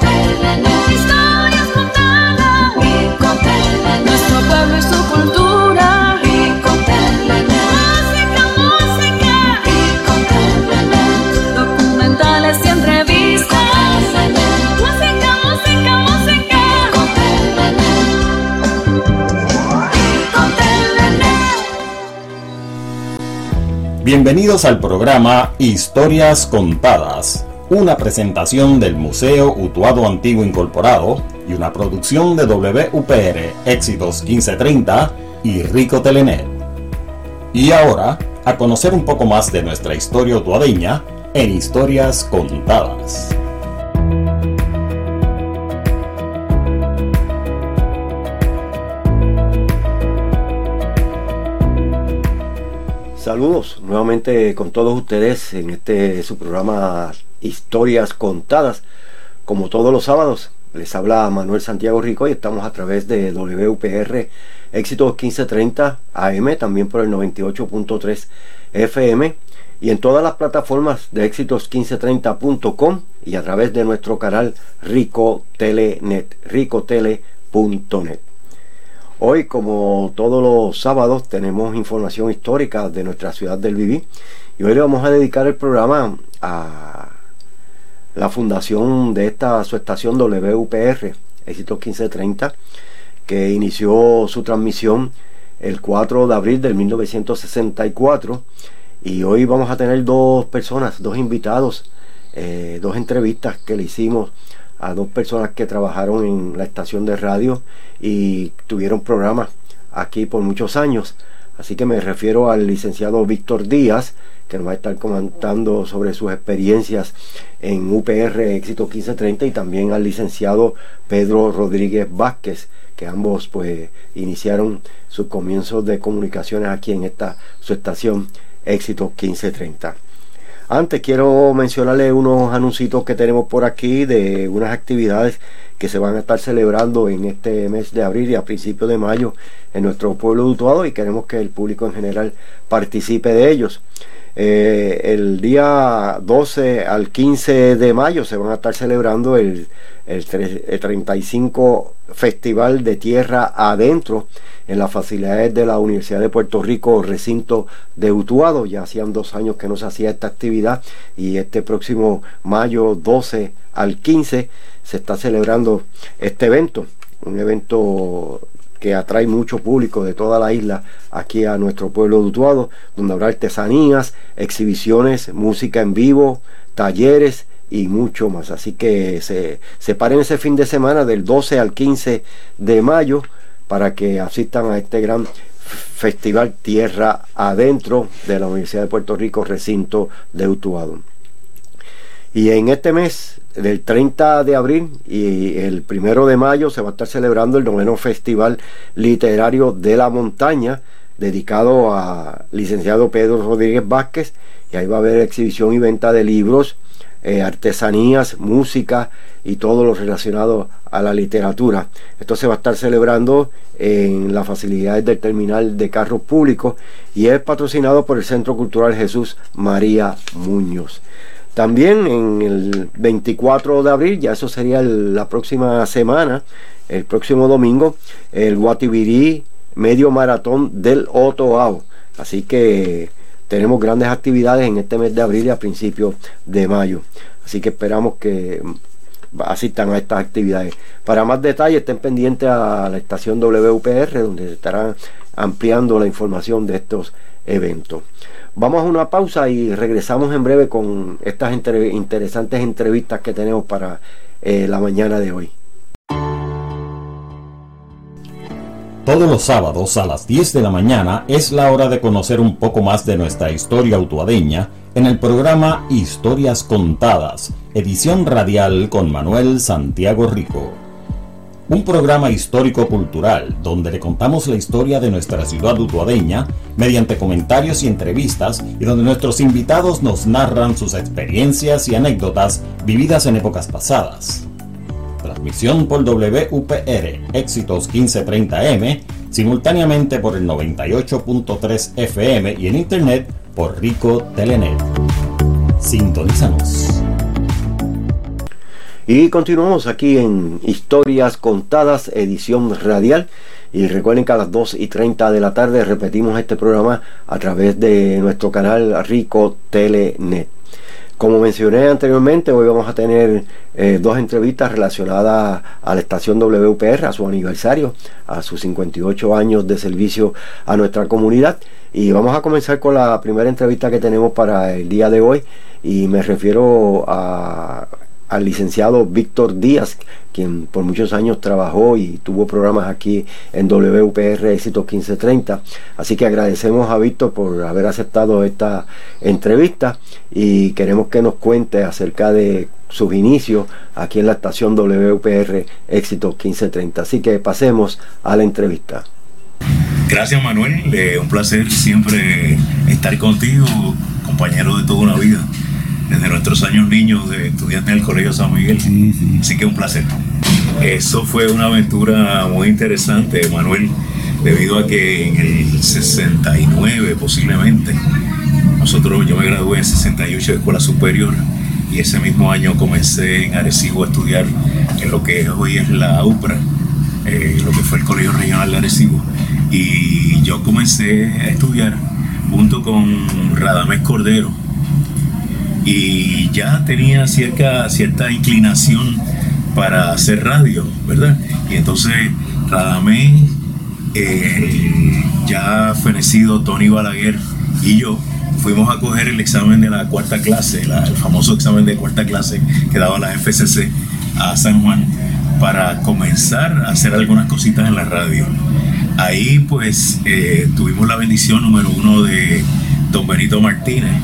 Telenet, historias contadas. Telenet, nuestro pueblo y su cultura. Telenet, música, música. Telenet, documentales y entrevistas. Música, música, música. Telenet. Bienvenidos al programa Historias Contadas, una presentación del Museo Utuado Antiguo Incorporado y una producción de WPR Éxitos 1530 y Rico Telenet. Y ahora, a conocer un poco más de nuestra historia utuadeña en Historias Contadas. Saludos nuevamente con todos ustedes en este su programa Historias Contadas. Como todos los sábados, les habla Manuel Santiago Rico y estamos a través de WPR Éxitos 1530 AM, también por el 98.3 FM y en todas las plataformas de éxitos1530.com y a través de nuestro canal Rico Telenet, ricotele.net. Hoy, como todos los sábados, tenemos información histórica de nuestra ciudad del Viví y hoy le vamos a dedicar el programa a la fundación de esta su estación WPR, Éxito 1530, que inició su transmisión el 4 de abril del 1964 y hoy vamos a tener dos personas, dos invitados, eh, dos entrevistas que le hicimos a dos personas que trabajaron en la estación de radio y tuvieron programas aquí por muchos años. Así que me refiero al licenciado Víctor Díaz, que nos va a estar comentando sobre sus experiencias en UPR Éxito 1530 y también al licenciado Pedro Rodríguez Vázquez, que ambos pues iniciaron sus comienzos de comunicaciones aquí en esta su estación Éxito 1530. Antes quiero mencionarle unos anuncios que tenemos por aquí de unas actividades que se van a estar celebrando en este mes de abril y a principios de mayo en nuestro pueblo de Utuado y queremos que el público en general participe de ellos. Eh, el día 12 al 15 de mayo se van a estar celebrando el, el, tre- el 35 Festival de Tierra Adentro en las facilidades de la Universidad de Puerto Rico, recinto de Utuado. Ya hacían dos años que no se hacía esta actividad y este próximo mayo 12 al 15 se está celebrando este evento, un evento que atrae mucho público de toda la isla aquí a nuestro pueblo de Utuado, donde habrá artesanías, exhibiciones, música en vivo, talleres y mucho más. Así que se separen ese fin de semana del 12 al 15 de mayo para que asistan a este gran festival Tierra Adentro de la Universidad de Puerto Rico, recinto de Utuado. Y en este mes, del 30 de abril y el primero de mayo, se va a estar celebrando el noveno Festival Literario de la Montaña, dedicado a licenciado Pedro Rodríguez Vázquez. Y ahí va a haber exhibición y venta de libros, eh, artesanías, música y todo lo relacionado a la literatura. Esto se va a estar celebrando en las facilidades del terminal de carros públicos y es patrocinado por el Centro Cultural Jesús María Muñoz. También en el 24 de abril, ya eso sería la próxima semana, el próximo domingo, el Guatibirí Medio Maratón del Otoao. Así que tenemos grandes actividades en este mes de abril y a principios de mayo. Así que esperamos que mm, asistan a estas actividades. Para más detalles, estén pendientes a la estación WPR, donde se estarán ampliando la información de estos eventos. Vamos a una pausa y regresamos en breve con estas interesantes entrevistas que tenemos para eh, la mañana de hoy. Todos los sábados a las 10 de la mañana es la hora de conocer un poco más de nuestra historia utuadeña en el programa Historias Contadas, edición radial con Manuel Santiago Rico. Un programa histórico-cultural donde le contamos la historia de nuestra ciudad utuadeña mediante comentarios y entrevistas y donde nuestros invitados nos narran sus experiencias y anécdotas vividas en épocas pasadas. Transmisión por WPR Éxitos 1530M, simultáneamente por el 98.3 FM y en internet por Rico Telenet. Sintonízanos. Y continuamos aquí en Historias Contadas, edición radial. Y recuerden que a las 2 y 30 de la tarde repetimos este programa a través de nuestro canal Rico Telenet. Como mencioné anteriormente, hoy vamos a tener eh, dos entrevistas relacionadas a la estación WPR, a su aniversario, a sus 58 años de servicio a nuestra comunidad. Y vamos a comenzar con la primera entrevista que tenemos para el día de hoy. Y me refiero a al licenciado Víctor Díaz, quien por muchos años trabajó y tuvo programas aquí en WPR Éxito 1530. Así que agradecemos a Víctor por haber aceptado esta entrevista y queremos que nos cuente acerca de sus inicios aquí en la estación WPR Éxito 1530. Así que pasemos a la entrevista. Gracias Manuel, un placer siempre estar contigo, compañero de toda una vida desde nuestros años niños de estudiantes del Colegio San Miguel. Así que un placer. Eso fue una aventura muy interesante, Manuel, debido a que en el 69 posiblemente, nosotros, yo me gradué en 68 de escuela superior y ese mismo año comencé en Arecibo a estudiar en lo que hoy es la UPRA, eh, lo que fue el Colegio Regional de Arecibo. Y yo comencé a estudiar junto con Radamés Cordero, y ya tenía cierta, cierta inclinación para hacer radio, ¿verdad? Y entonces Radamé, eh, ya fenecido Tony Balaguer y yo fuimos a coger el examen de la cuarta clase, el famoso examen de cuarta clase que daba la FCC a San Juan para comenzar a hacer algunas cositas en la radio. Ahí pues eh, tuvimos la bendición número uno de don Benito Martínez,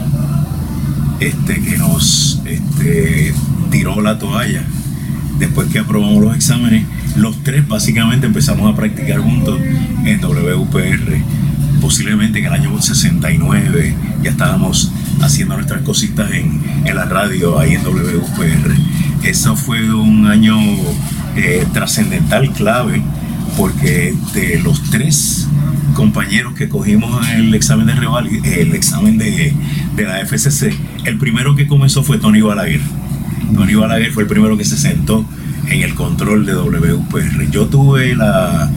este, que nos este, tiró la toalla. Después que aprobamos los exámenes, los tres básicamente empezamos a practicar juntos en WPR. Posiblemente en el año 69 ya estábamos haciendo nuestras cositas en, la radio ahí en WPR. Eso fue un año eh, trascendental, clave, porque de los tres compañeros que cogimos el examen de rival, el examen de, la FCC, el primero que comenzó fue Tony Balaguer. Tony Balaguer fue el primero que se sentó en el control de WPR. Yo tuve la,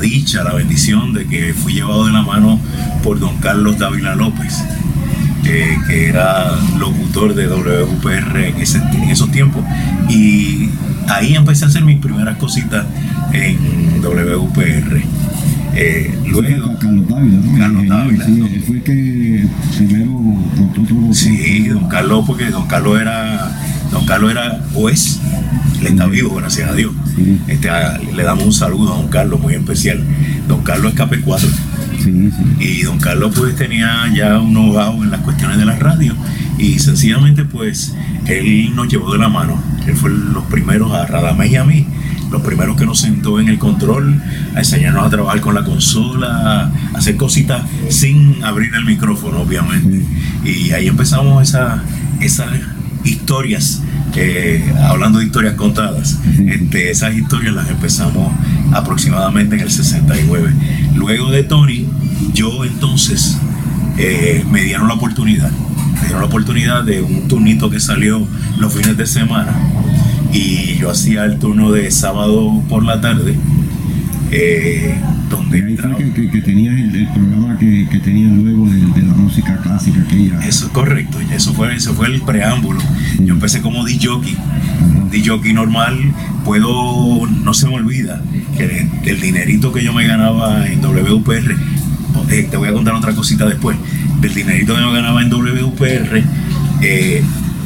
dicha, la bendición de que fui llevado de la mano por don Carlos Dávila López, eh, que era locutor de WPR en, en esos tiempos. Y ahí empecé a hacer mis primeras cositas en WPR. Eh, luego, Carlos Dávila, ¿no? Carlos Dávila. Sí, fue que primero todo. Sí, don Carlos, porque don Carlos era, don Carlos era juez, le está vivo, gracias a Dios. Este, le damos un saludo a don Carlos muy especial. Don Carlos es KP4. Sí, y don Carlos pues tenía ya un know en las cuestiones de la radio y sencillamente pues él nos llevó de la mano. Él fue los primeros a Radamés y a mí los primeros que nos sentó en el control, a enseñarnos a trabajar con la consola, a hacer cositas sin abrir el micrófono, obviamente. Y ahí empezamos esas historias, eh, hablando de historias contadas, este, esas historias las empezamos aproximadamente en el 69. Luego de Tony, yo entonces eh, me dieron la oportunidad, me dieron la oportunidad de un turnito que salió los fines de semana y yo hacía el turno de sábado por la tarde. Eh, donde ahí fue que, tenías el, programa que, que tenías luego de, la música clásica aquella. Eso es correcto, eso fue, eso fue el preámbulo. Yo empecé como DJ, DJ normal, puedo, no se me olvida, que el, dinerito que yo me ganaba en WPR, eh, te voy a contar otra cosita después, del dinerito que yo ganaba en WPR, eh,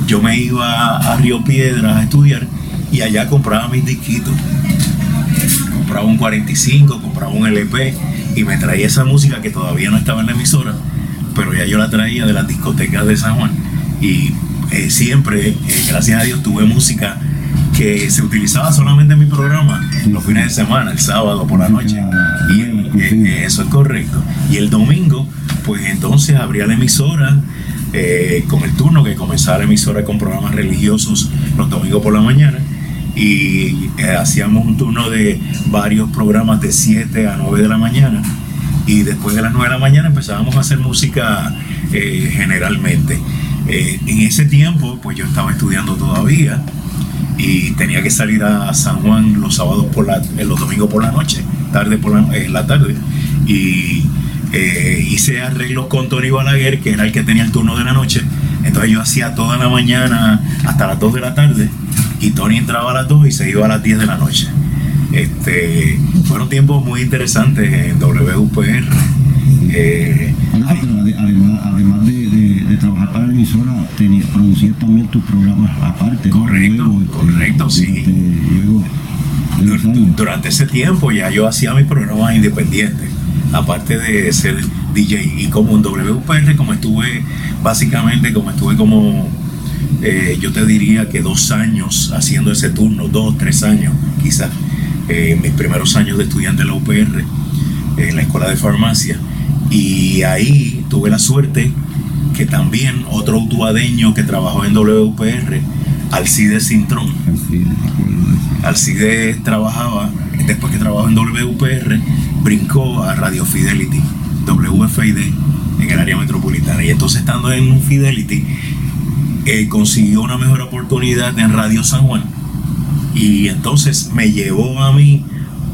yo me iba a Río Piedras a estudiar y allá compraba mis disquitos. Compraba un 45, compraba un LP y me traía esa música que todavía no estaba en la emisora, pero ya yo la traía de las discotecas de San Juan. Y eh, siempre, eh, gracias a Dios, tuve música que se utilizaba solamente en mi programa los fines de semana, el sábado por la noche. Y eh, eso es correcto. Y el domingo, pues entonces abría la emisora con el turno que comenzaba la emisora con programas religiosos los domingos por la mañana y eh, hacíamos un turno de varios programas de 7 a 9 de la mañana y después de las 9 de la mañana empezábamos a hacer música eh, generalmente. Eh, en ese tiempo pues yo estaba estudiando todavía y tenía que salir a San Juan los sábados por la, eh, los domingos por la noche, tarde por la, la tarde. Y eh, hice arreglos con Tony Balaguer, que era el que tenía el turno de la noche. Entonces yo hacía toda la mañana hasta las 2 de la tarde y Tony entraba a las 2 y se iba a las 10 de la noche. Este, fueron tiempos muy interesantes en WPR. Eh, además, además de, de- de trabajar para la emisora, tenía, producías también tus programas aparte. Correcto, Luego, este, correcto, sí. este, luego durante ese tiempo ya yo hacía mis programas independientes, aparte de ser DJ. Y como en WPR, como estuve, básicamente, como estuve como, eh, yo te diría que dos años haciendo ese turno, dos, tres años quizás, eh, en mis primeros años de estudiante de la UPR, en la escuela de farmacia. Y ahí tuve la suerte que también otro utuadeño que trabajó en WPR, Alcides Cintrón. Alcides trabajaba, después que trabajó en WPR, brincó a Radio Fidelity, WFID, en el área metropolitana. Y entonces estando en Fidelity, eh, consiguió una mejor oportunidad en Radio San Juan. Y entonces me llevó a mí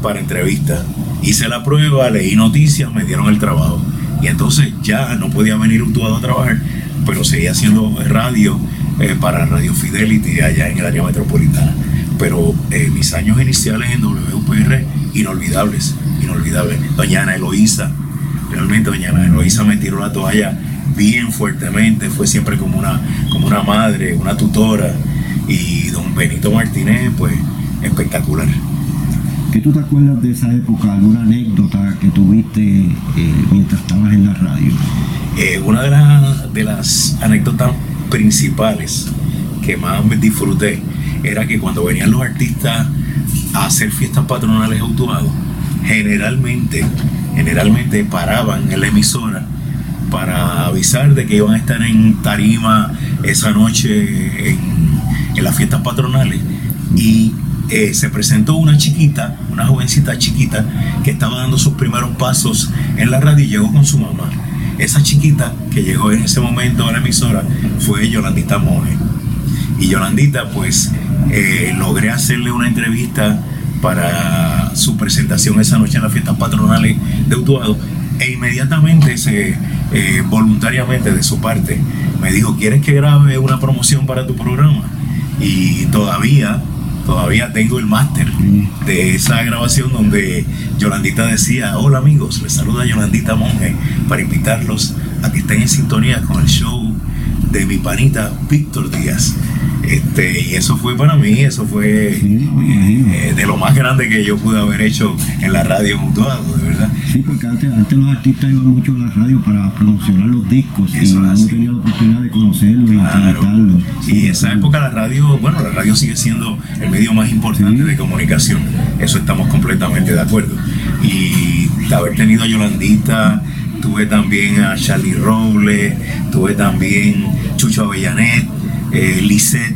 para entrevista. Hice la prueba, leí noticias, me dieron el trabajo. Y entonces ya no podía venir Utuado a trabajar, pero seguía haciendo radio eh, para Radio Fidelity allá en el área metropolitana. Pero eh, mis años iniciales en WPR, inolvidables, inolvidables. Doña Ana Eloísa, realmente doña Ana Eloísa me tiró la toalla bien fuertemente, fue siempre como una, como una madre, una tutora. Y don Benito Martínez, pues espectacular. ¿Qué tú te acuerdas de esa época? ¿Alguna anécdota que tuviste eh, mientras estabas en la radio? Eh, una de, las- de las anécdotas principales que más me disfruté era que cuando venían los artistas a hacer fiestas patronales a Utuado, generalmente, generalmente paraban en la emisora para avisar de que iban a estar en tarima esa noche en, las fiestas patronales y eh, se presentó una chiquita, una jovencita chiquita que estaba dando sus primeros pasos en la radio y llegó con su mamá. Esa chiquita que llegó en ese momento a la emisora fue Yolandita Monge. Y Yolandita, pues, eh, logré hacerle una entrevista para su presentación esa noche en las fiestas patronales de Utuado. E inmediatamente, se, eh, voluntariamente de su parte, me dijo, ¿quieres que grabe una promoción para tu programa? Y todavía, todavía tengo el máster de esa grabación donde Yolandita decía, hola amigos, les saluda Yolandita Monge para invitarlos a que estén en sintonía con el show de mi panita Víctor Díaz. Este, y eso fue para mí, eso fue Sí, eh, de lo más grande que yo pude haber hecho en la radio mutuado, de verdad. Sí, porque antes, antes los artistas iban mucho a la radio para promocionar los discos y Eso es uno así. tenía la oportunidad de conocerlos y entrevistarlos. Y esa época la radio, bueno, la radio sigue siendo el medio más importante Sí. de comunicación. Eso estamos completamente de acuerdo. Y de haber tenido a Yolandita, tuve también a Charlie Robles, tuve también Chucho Avellanet, eh, Lisette.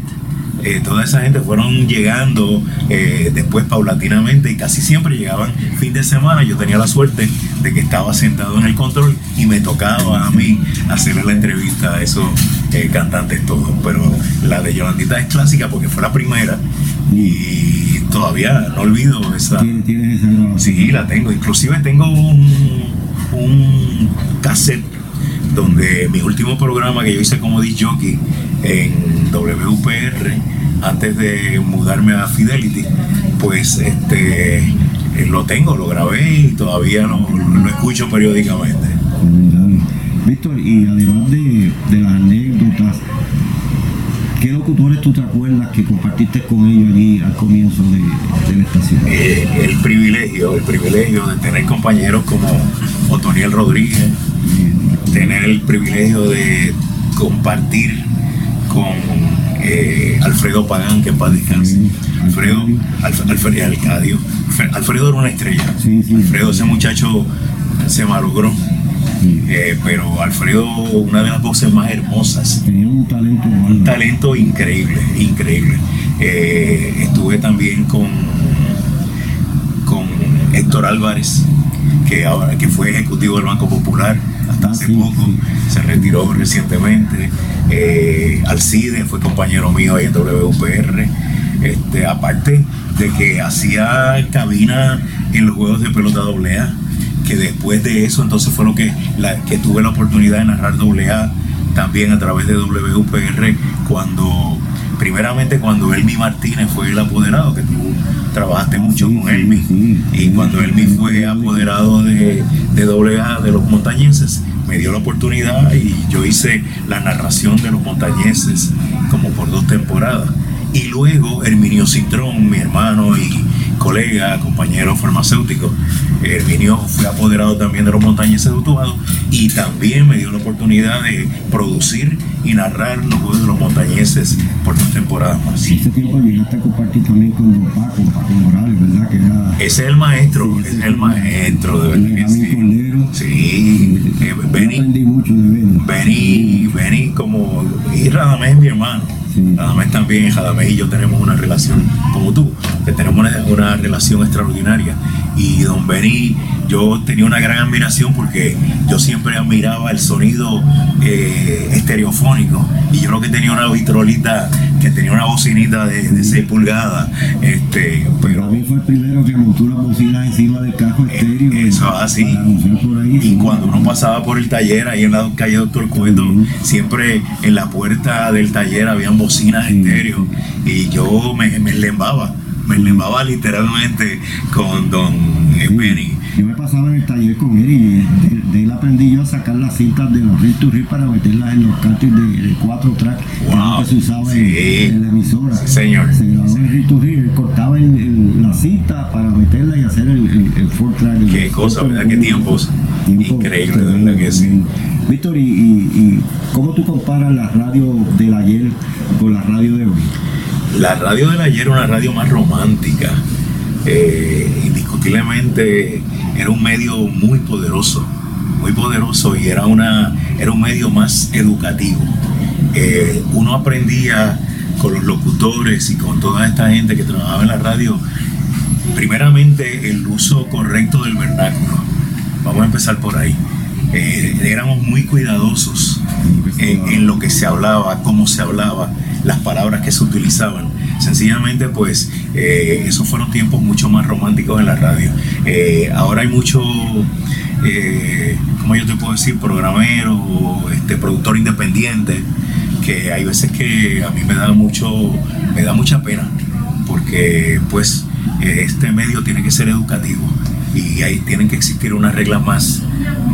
eh, toda esa gente fueron llegando eh, después paulatinamente y casi siempre llegaban fin de semana. Yo tenía la suerte de que estaba sentado en el control y me tocaba a mí hacerle la entrevista a esos eh, cantantes todos. Pero la de Yolandita es clásica porque fue la primera y todavía no olvido esa. ¿Tienes, esa? Sí, la tengo. Inclusive tengo un, un cassette donde mi último programa que yo hice como disc jockey en WPR antes de mudarme a Fidelity, pues este eh, lo tengo, lo grabé y todavía lo, lo escucho periódicamente. Formidable. Víctor, y además de, de las anécdotas, ¿qué locutores tú te acuerdas que compartiste con ellos allí al comienzo de, de la estación? Eh, el privilegio, el privilegio de tener compañeros como Otoniel Rodríguez, tener el privilegio de compartir con eh, Alfredo Pagán, que en paz descanse. Sí, Alfredo, Alfredo, Alcadio. Alfre- Alfredo era una estrella. Sí, sí. Alfredo, ese muchacho se malogró. Eh, pero Alfredo, una de las voces más hermosas Tenía un talento un talento increíble, increíble. Eh, estuve también con, con Héctor Álvarez, que ahora que fue ejecutivo del Banco Popular hasta Ah, hace poco, se retiró recientemente. Eh, Alcide fue compañero mío ahí en WPR. Este, aparte de que hacía cabina en los juegos de pelota doble A, que después de eso entonces fue lo que, la, que tuve la oportunidad de narrar doble A también a través de WPR cuando primeramente cuando Elmi Martínez fue el apoderado, que tú trabajaste mucho Sí, con sí, Elmi, sí. y cuando Elmi fue apoderado de, de AA de los montañeses, me dio la oportunidad y yo hice la narración de los montañeses como por dos temporadas. Y luego Herminio Cintrón, mi hermano y colega, compañero farmacéutico, Herminio fue apoderado también de los montañeses de Utuado y también me dio la oportunidad de producir y narrar los juegos de los montañeses por dos temporadas más. Ese tiempo llegaste a compartir también con Don Paco, Paco Morales, ¿verdad? Que era Ese es el maestro, Sí, ese es el maestro, de verdad que sí. Sí, eh, Benny, aprendí mucho de Benny. Como, y Radamés es mi hermano. Sí. Radamés también, Radamés y yo tenemos una relación como tú, que tenemos una, una relación extraordinaria. Y don Benny, yo tenía una gran admiración porque yo siempre admiraba el sonido eh, estereofónico. Y yo lo que tenía una vitrolita, que tenía una bocinita de, de 6 pulgadas, este, Pero a mí fue el primero que montó las bocinas encima del cajo estéreo. Eh, eso es así. Por ahí. Y cuando uno pasaba por el taller, ahí en la calle Doctor Cueto, Ujú. siempre en la puerta del taller habían bocinas estéreo. Y yo me, me lembaba, me lembaba literalmente con don. Benny. Yo me pasaba en el taller con él y de, de él aprendí yo a sacar las cintas de los reel to reel para meterlas en los cartridge de, de cuatro tracks Wow. que se usaba Sí. en, en la emisora. Sí, señor. Se grababa en reel to reel, cortaba el- el- la cinta para meterla y hacer el, el, el four track. el- Qué cosa, el- ¿verdad? Qué tiempos. tiempo Increíble, ¿verdad que sí? Víctor, ¿y, y, y cómo tú comparas la radio del ayer con la radio de hoy? La radio del ayer era una radio más romántica. Eh, indiscutiblemente era un medio muy poderoso, muy poderoso y era, una, era un medio más educativo. Eh, uno aprendía con los locutores y con toda esta gente que trabajaba en la radio, primeramente el uso correcto del vernáculo. Vamos a empezar por ahí. Eh, éramos muy cuidadosos en lo que se hablaba, cómo se hablaba, las palabras que se utilizaban. Sencillamente, pues, eh, esos fueron tiempos mucho más románticos en la radio. Eh, ahora hay mucho, eh, ¿cómo yo te puedo decir? Programero, este, productor independiente, que hay veces que a mí me da mucho, me da mucha pena, porque, pues, eh, este medio tiene que ser educativo y ahí tienen que existir unas reglas más,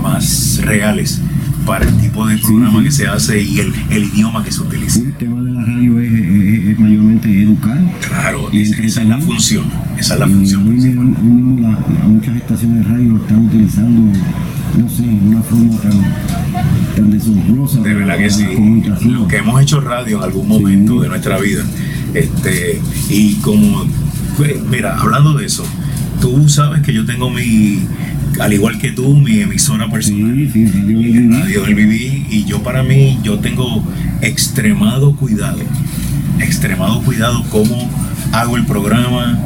más reales para el tipo de programa sí. que se hace y el, el idioma que se utiliza. Sí, radio es, es- es mayormente educar. Claro, Y esa, esa es la función, esa es la función hoy principal. mismo- hoy mismo la- la- muchas estaciones de radio lo están utilizando, no sé, de una forma tan, tan deshonrosa De verdad que sí. comunicación. Lo que hemos hecho radio en algún momento Sí. de nuestra vida. Este, y como, pues, mira, hablando de eso, tú sabes que yo tengo mi, al igual que tú, mi emisora personal. Sí, sí, radio Y del Radio Viví, y yo para mí, yo tengo extremado cuidado, extremado cuidado cómo hago el programa,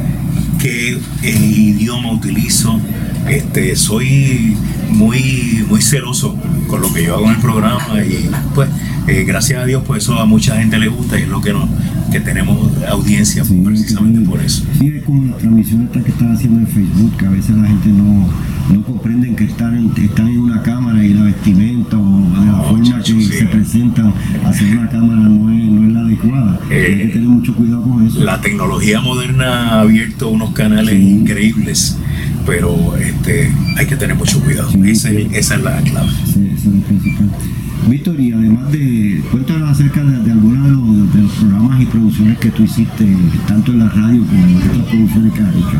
qué idioma utilizo. Este, soy muy, muy celoso con lo que yo hago en el programa y pues eh, gracias a Dios pues eso a mucha gente le gusta y es lo que nos, que tenemos audiencia Sí, precisamente por eso. Sí, es como la transmisión esta que están haciendo en Facebook, que a veces la gente no, no comprenden que están en, están en una cámara y la vestimenta o de la No, forma que sí. se presentan hacia una cámara no es, no es la adecuada. Eh, Hay que tener mucho cuidado con eso. La tecnología moderna ha abierto unos canales Sí. increíbles, pero este, hay que tener mucho cuidado. Sí, esa, sí. esa es la clave. Sí, eso es lo principal. Víctor, y además de, cuéntanos acerca de, de algunos de los, de los programas y producciones que tú hiciste, tanto en la radio como en otras producciones que has hecho.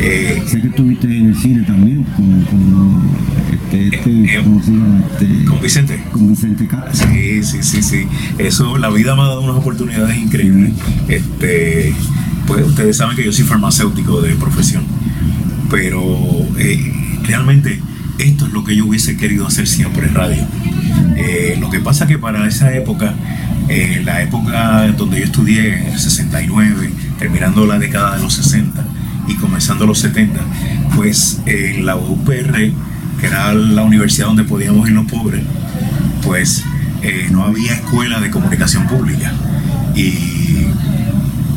Eh, Sé que estuviste en el cine también con, con este, este, Eh, eh, ¿cómo se llama? Este, con Vicente. con Vicente Castro. Sí, sí, sí, sí. Eso, la vida me ha dado unas oportunidades increíbles. Este, pues ustedes saben que yo soy farmacéutico de profesión, pero eh, realmente esto es lo que yo hubiese querido hacer siempre en radio. Eh, lo que pasa que para esa época, eh, la época donde yo estudié, en el 69, terminando la década de los 60 y comenzando los 70, pues en la UPR, que era la universidad donde podíamos ir los pobres, pues eh, no había escuela de comunicación pública. Y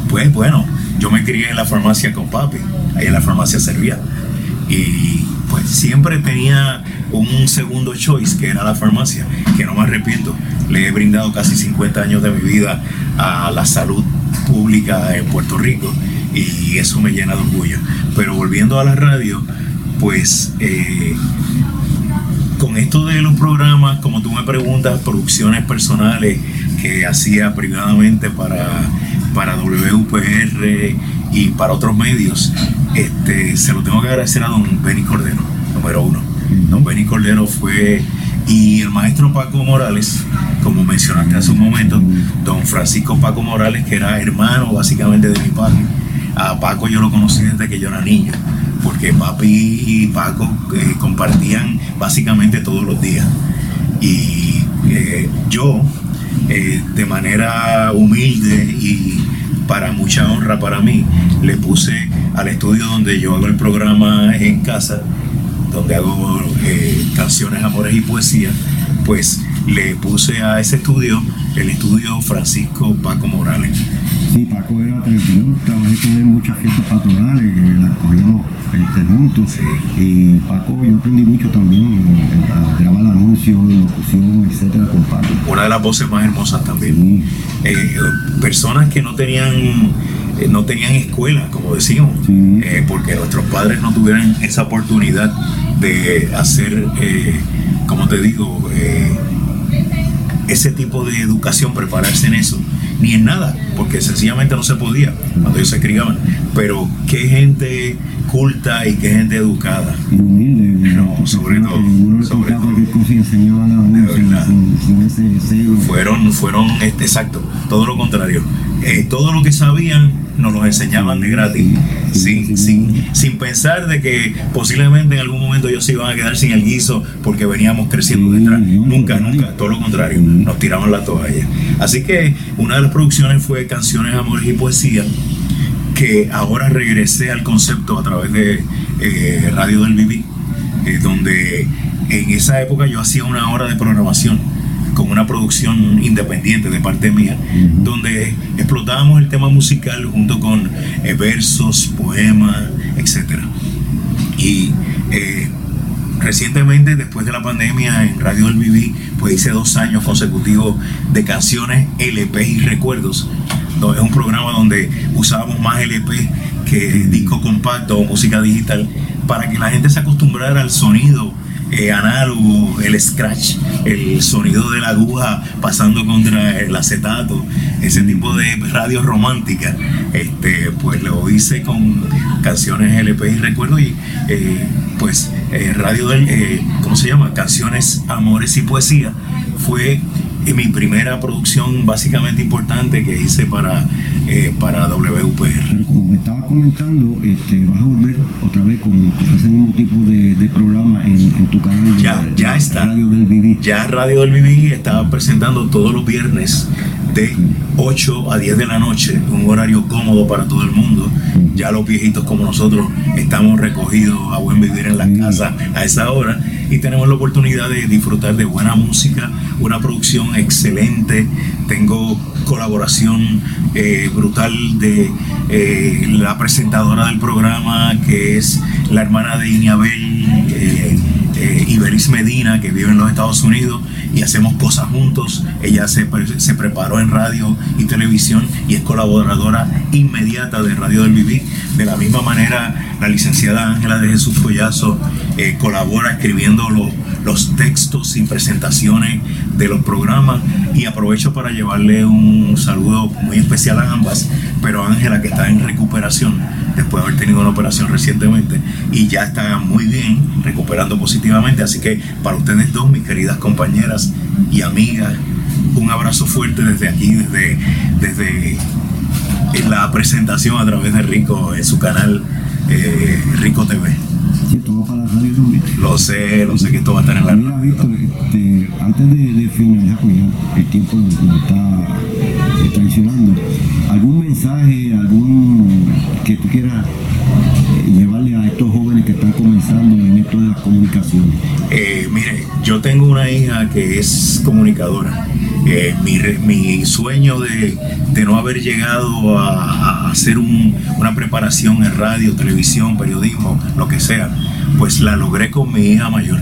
pues bueno, yo me crié en la farmacia con papi, ahí en la farmacia servía. Y pues siempre tenía un segundo choice que era la farmacia, que no me arrepiento. Le he brindado casi 50 años de mi vida a la salud pública en Puerto Rico y eso me llena de orgullo. Pero volviendo a la radio, pues eh, con esto de los programas, como tú me preguntas, producciones personales que hacía privadamente para, para WPR y para otros medios, este, se lo tengo que agradecer a don Benny Cordero, número uno. Don Benny Cordero fue, y el maestro Paco Morales, como mencionaste hace un momento, don Francisco Paco Morales, que era hermano básicamente de mi padre. A Paco yo lo conocí desde que yo era niño, porque papi y Paco eh, compartían básicamente todos los días. Y eh, yo, eh, de manera humilde y para mucha honra para mí, le puse al estudio donde yo hago el programa en casa, donde hago eh, canciones, amores y poesía, pues le puse a ese estudio el estudio Francisco Paco Morales. Sí, Paco era tremendo, trabajé con él muchas fiestas patronales, que las cogíamos este, juntos. Y Paco, yo aprendí mucho también eh, a grabar anuncios, locución, etcétera, con Paco. Una de las voces más hermosas también. Sí, Eh, personas que no tenían eh, no tenían escuela, como decimos, eh, porque nuestros padres no tuvieron esa oportunidad de hacer, eh, como te digo, eh, ese tipo de educación, prepararse en eso, ni en nada, porque sencillamente no se podía cuando ellos se criaban. Pero qué gente culta y qué gente educada. y humilde. No, sobre todo, sobre todo. a sin, verdad. sin- sin ese. Fueron, fueron, este, exacto, todo lo contrario. Eh, todo lo que sabían nos lo enseñaban de gratis, sin, sin, sin pensar de que posiblemente en algún momento ellos se iban a quedar sin el guiso porque veníamos creciendo detrás. Nunca, nunca, todo lo contrario, nos tiraban la toalla. Así que una de las producciones fue Canciones, Amores y Poesía, que ahora regresé al concepto a través de eh, Radio del Viví, eh, donde en esa época yo hacía una hora de programación con una producción independiente de parte mía, donde explotábamos el tema musical junto con eh, versos, poemas, etc. Y eh, recientemente, después de la pandemia en Radio del Viví, pues hice dos años consecutivos de canciones, LP y recuerdos. No, Es un programa donde usábamos más LP que disco compacto o música digital para que la gente se acostumbrara al sonido eh, análogo, el scratch, el sonido de la aguja pasando contra el acetato, ese tipo de radio romántica. Este, pues lo hice con canciones LP y recuerdo y eh, pues eh, radio del, eh, ¿cómo se llama? Canciones, amores y poesía fue eh, mi primera producción básicamente importante que hice para, eh, para WPR. Pero como me estaba comentando, este, vas a volver otra vez con ese mismo tipo de, de programa en, en tu canal de- Ya, ya de está. Radio del Viví. Ya Radio del Viví estaba presentando todos los viernes de 8 a 10 de la noche, un horario cómodo para todo el mundo. Ya los viejitos como nosotros estamos recogidos a buen vivir en la casa a esa hora y tenemos la oportunidad de disfrutar de buena música, una producción excelente. Tengo colaboración eh, brutal de eh, la presentadora del programa, que es la hermana de Iñabel. eh, eh, Iberis Medina, que vive en los Estados Unidos, y hacemos cosas juntos. Ella se, se preparó en radio y televisión y es colaboradora inmediata de Radio del Viví. De la misma manera, la licenciada Ángela de Jesús Collazo eh, colabora escribiendo los, los textos y presentaciones de los programas. Y aprovecho para llevarle un saludo muy especial a ambas, pero Ángela, que está en recuperación después de haber tenido una operación recientemente y ya está muy bien, recuperando positivamente. Así que para ustedes dos, mis queridas compañeras y amigas, un abrazo fuerte desde aquí, desde, desde la presentación a través de Rico en su canal eh, Rico TV. Sí, todo para la radio también. Lo sé, lo sé que esto va a estar en la Mira, Víctor, este, antes de, de finalizar, porque ya el tiempo nos, nos está traicionando, ¿algún mensaje, algún que tú quieras tengo una hija que es comunicadora Eh, mi, sueño de, no haber llegado a, hacer un, una preparación en radio, televisión, periodismo, lo que sea, pues la logré con mi hija mayor.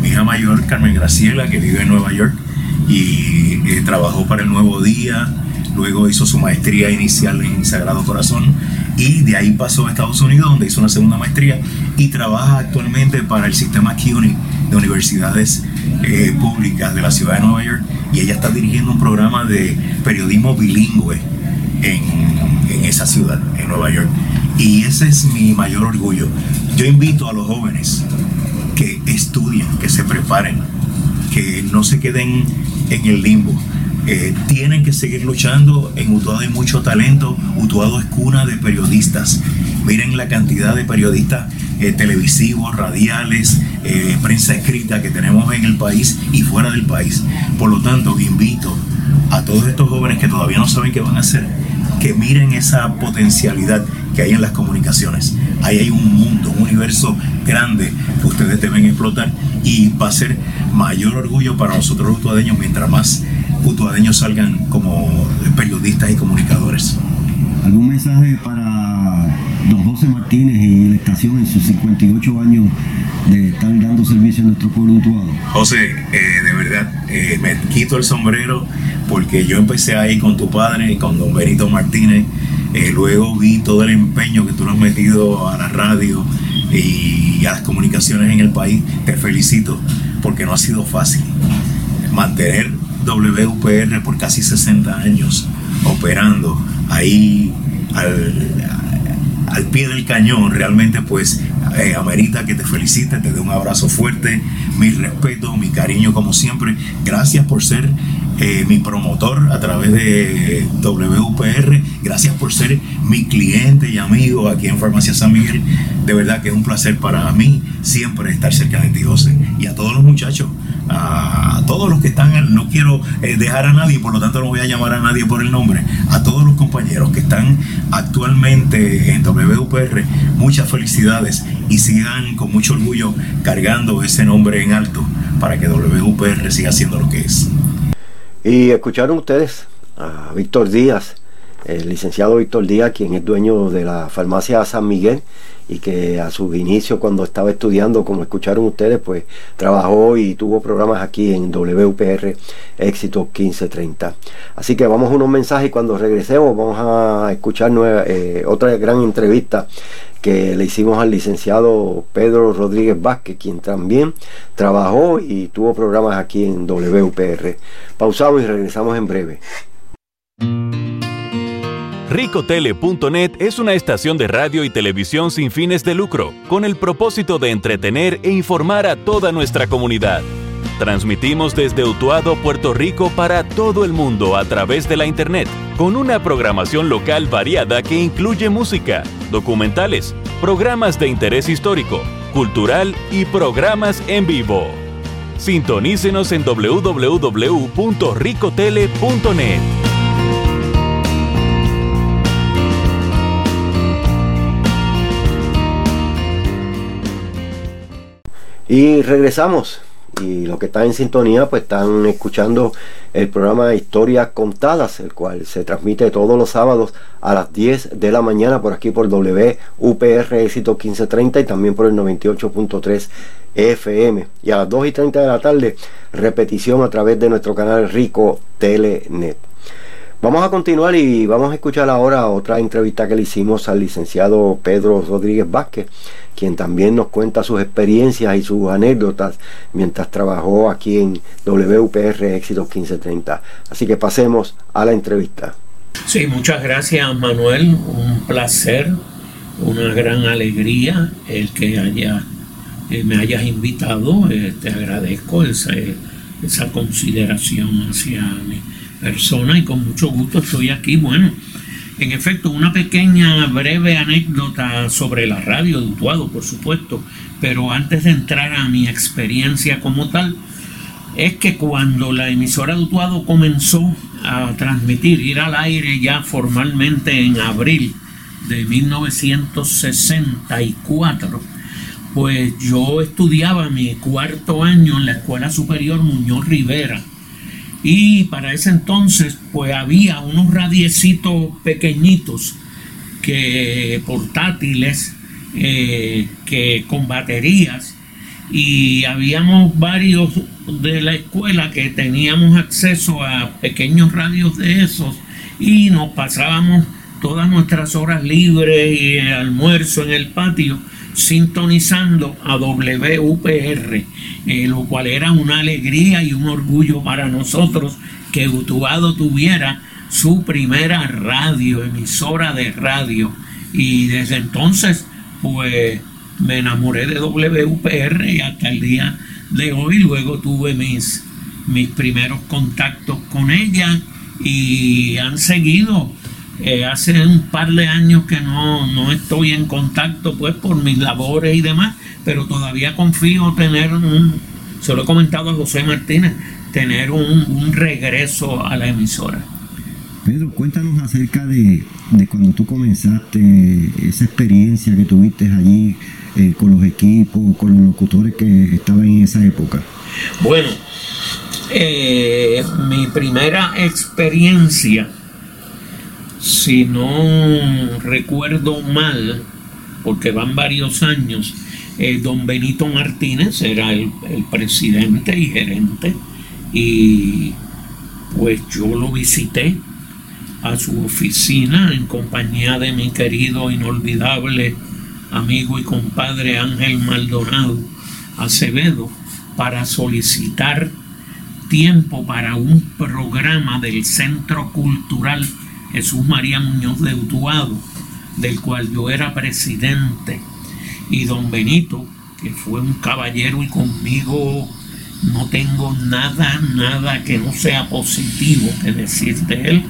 Mi hija mayor, Carmen Graciela, que vive en Nueva York y eh, trabajó para el Nuevo Día, luego hizo su maestría inicial en Sagrado Corazón y de ahí pasó a Estados Unidos donde hizo una segunda maestría y trabaja actualmente para el sistema CUNY de universidades eh, públicas de la ciudad de Nueva York y ella está dirigiendo un programa de periodismo bilingüe en, en esa ciudad, en Nueva York. Y ese es mi mayor orgullo. Yo invito a los jóvenes que estudien, que se preparen, que no se queden en el limbo. Eh, tienen que seguir luchando. En Utuado hay mucho talento. Utuado es cuna de periodistas. Miren la cantidad de periodistas eh, televisivos, radiales, eh, prensa escrita que tenemos en el país y fuera del país. Por lo tanto, invito a todos estos jóvenes que todavía no saben qué van a hacer, que miren esa potencialidad que hay en las comunicaciones. Ahí hay un mundo, un universo grande que ustedes deben explotar y va a ser mayor orgullo para nosotros los utuadeños mientras más utuadeños salgan como periodistas y comunicadores. ¿Algún mensaje para don José Martínez y la estación en sus 58 años de estar dando servicio a nuestro pueblo utuado? José, eh, de verdad, eh, me quito el sombrero porque yo empecé ahí con tu padre, con don Benito Martínez, eh, luego vi todo el empeño que tú has metido a la radio y a las comunicaciones en el país. Te felicito porque no ha sido fácil mantener WPR por casi 60 años operando ahí al, al pie del cañón, realmente pues eh, amerita que te felicite, te dé un abrazo fuerte, mi respeto, mi cariño como siempre. Gracias por ser eh, mi promotor a través de WPR. Gracias por ser mi cliente y amigo aquí en Farmacia San Miguel. De verdad que es un placer para mí siempre estar cerca de ti, José. Y a todos los muchachos, a todos los que están, no quiero eh, dejar a nadie, por lo tanto no voy a llamar a nadie por el nombre, a todos los compañeros que están actualmente en WPR, muchas felicidades y sigan con mucho orgullo cargando ese nombre en alto para que WPR siga siendo lo que es. Y escucharon ustedes a Víctor Díaz, el licenciado Víctor Díaz, quien es dueño de la farmacia San Miguel y que a sus inicios cuando estaba estudiando, como escucharon ustedes, pues trabajó y tuvo programas aquí en WPR Éxito 1530. Así que vamos a unos mensajes y cuando regresemos vamos a escuchar eh, otra gran entrevista que le hicimos al licenciado Pedro Rodríguez Vázquez, quien también trabajó y tuvo programas aquí en WPR. Pausamos y regresamos en breve. Ricotele.net es una estación de radio y televisión sin fines de lucro, con el propósito de entretener e informar a toda nuestra comunidad. Transmitimos desde Utuado, Puerto Rico para todo el mundo a través de la Internet, con una programación local variada que incluye música, documentales, programas de interés histórico, cultural y programas en vivo. Sintonícenos en www.ricotele.net. Y regresamos. Y los que están en sintonía, pues están escuchando el programa Historias Contadas, el cual se transmite todos los sábados a las 10 de la mañana por aquí por WUPR Éxito 1530 y también por el 98.3 FM. Y a las 2 y 30 de la tarde, repetición a través de nuestro canal Rico Telenet. Vamos a continuar y vamos a escuchar ahora otra entrevista que le hicimos al licenciado Pedro Rodríguez Vázquez, quien también nos cuenta sus experiencias y sus anécdotas mientras trabajó aquí en WPR Éxito 1530. Así que pasemos a la entrevista. Sí, muchas gracias Manuel, un placer, una gran alegría el que haya, eh, me hayas invitado, eh, te agradezco esa, esa consideración hacia mí persona y con mucho gusto estoy aquí. Bueno, en efecto, una pequeña breve anécdota sobre la radio de Utuado, por supuesto, pero antes de entrar a mi experiencia como tal, es que cuando la emisora de Utuado comenzó a transmitir, ir al aire ya formalmente en abril de 1964, pues yo estudiaba mi cuarto año en la Escuela Superior Muñoz Rivera Y para ese entonces, pues había unos radiecitos pequeñitos que portátiles eh, que con baterías. Y habíamos varios de la escuela que teníamos acceso a pequeños radios de esos y nos pasábamos todas nuestras horas libres y almuerzo en el patio sintonizando a WPR, eh, lo cual era una alegría y un orgullo para nosotros que Utuado tuviera su primera radio, emisora de radio. Y desde entonces, pues me enamoré de WPR y hasta el día de hoy luego tuve mis, mis primeros contactos con ella y han seguido. Eh, hace un par de años que no, no estoy en contacto pues por mis labores y demás, pero todavía confío tener un, se lo he comentado a José Martínez, tener un, un regreso a la emisora. Pedro, cuéntanos acerca de, de, cuando tú comenzaste, esa experiencia que tuviste allí eh, con los equipos, con los locutores que estaban en esa época. Bueno, eh, mi primera experiencia, si no recuerdo mal, porque van varios años, eh, don Benito Martínez era el, el presidente y gerente y pues yo lo visité a su oficina en compañía de mi querido inolvidable amigo y compadre Ángel Maldonado Acevedo para solicitar tiempo para un programa del Centro Cultural Jesús María Muñoz de Utuado, del cual yo era presidente, y don Benito, que fue un caballero y conmigo no tengo nada, nada que no sea positivo que decir de él.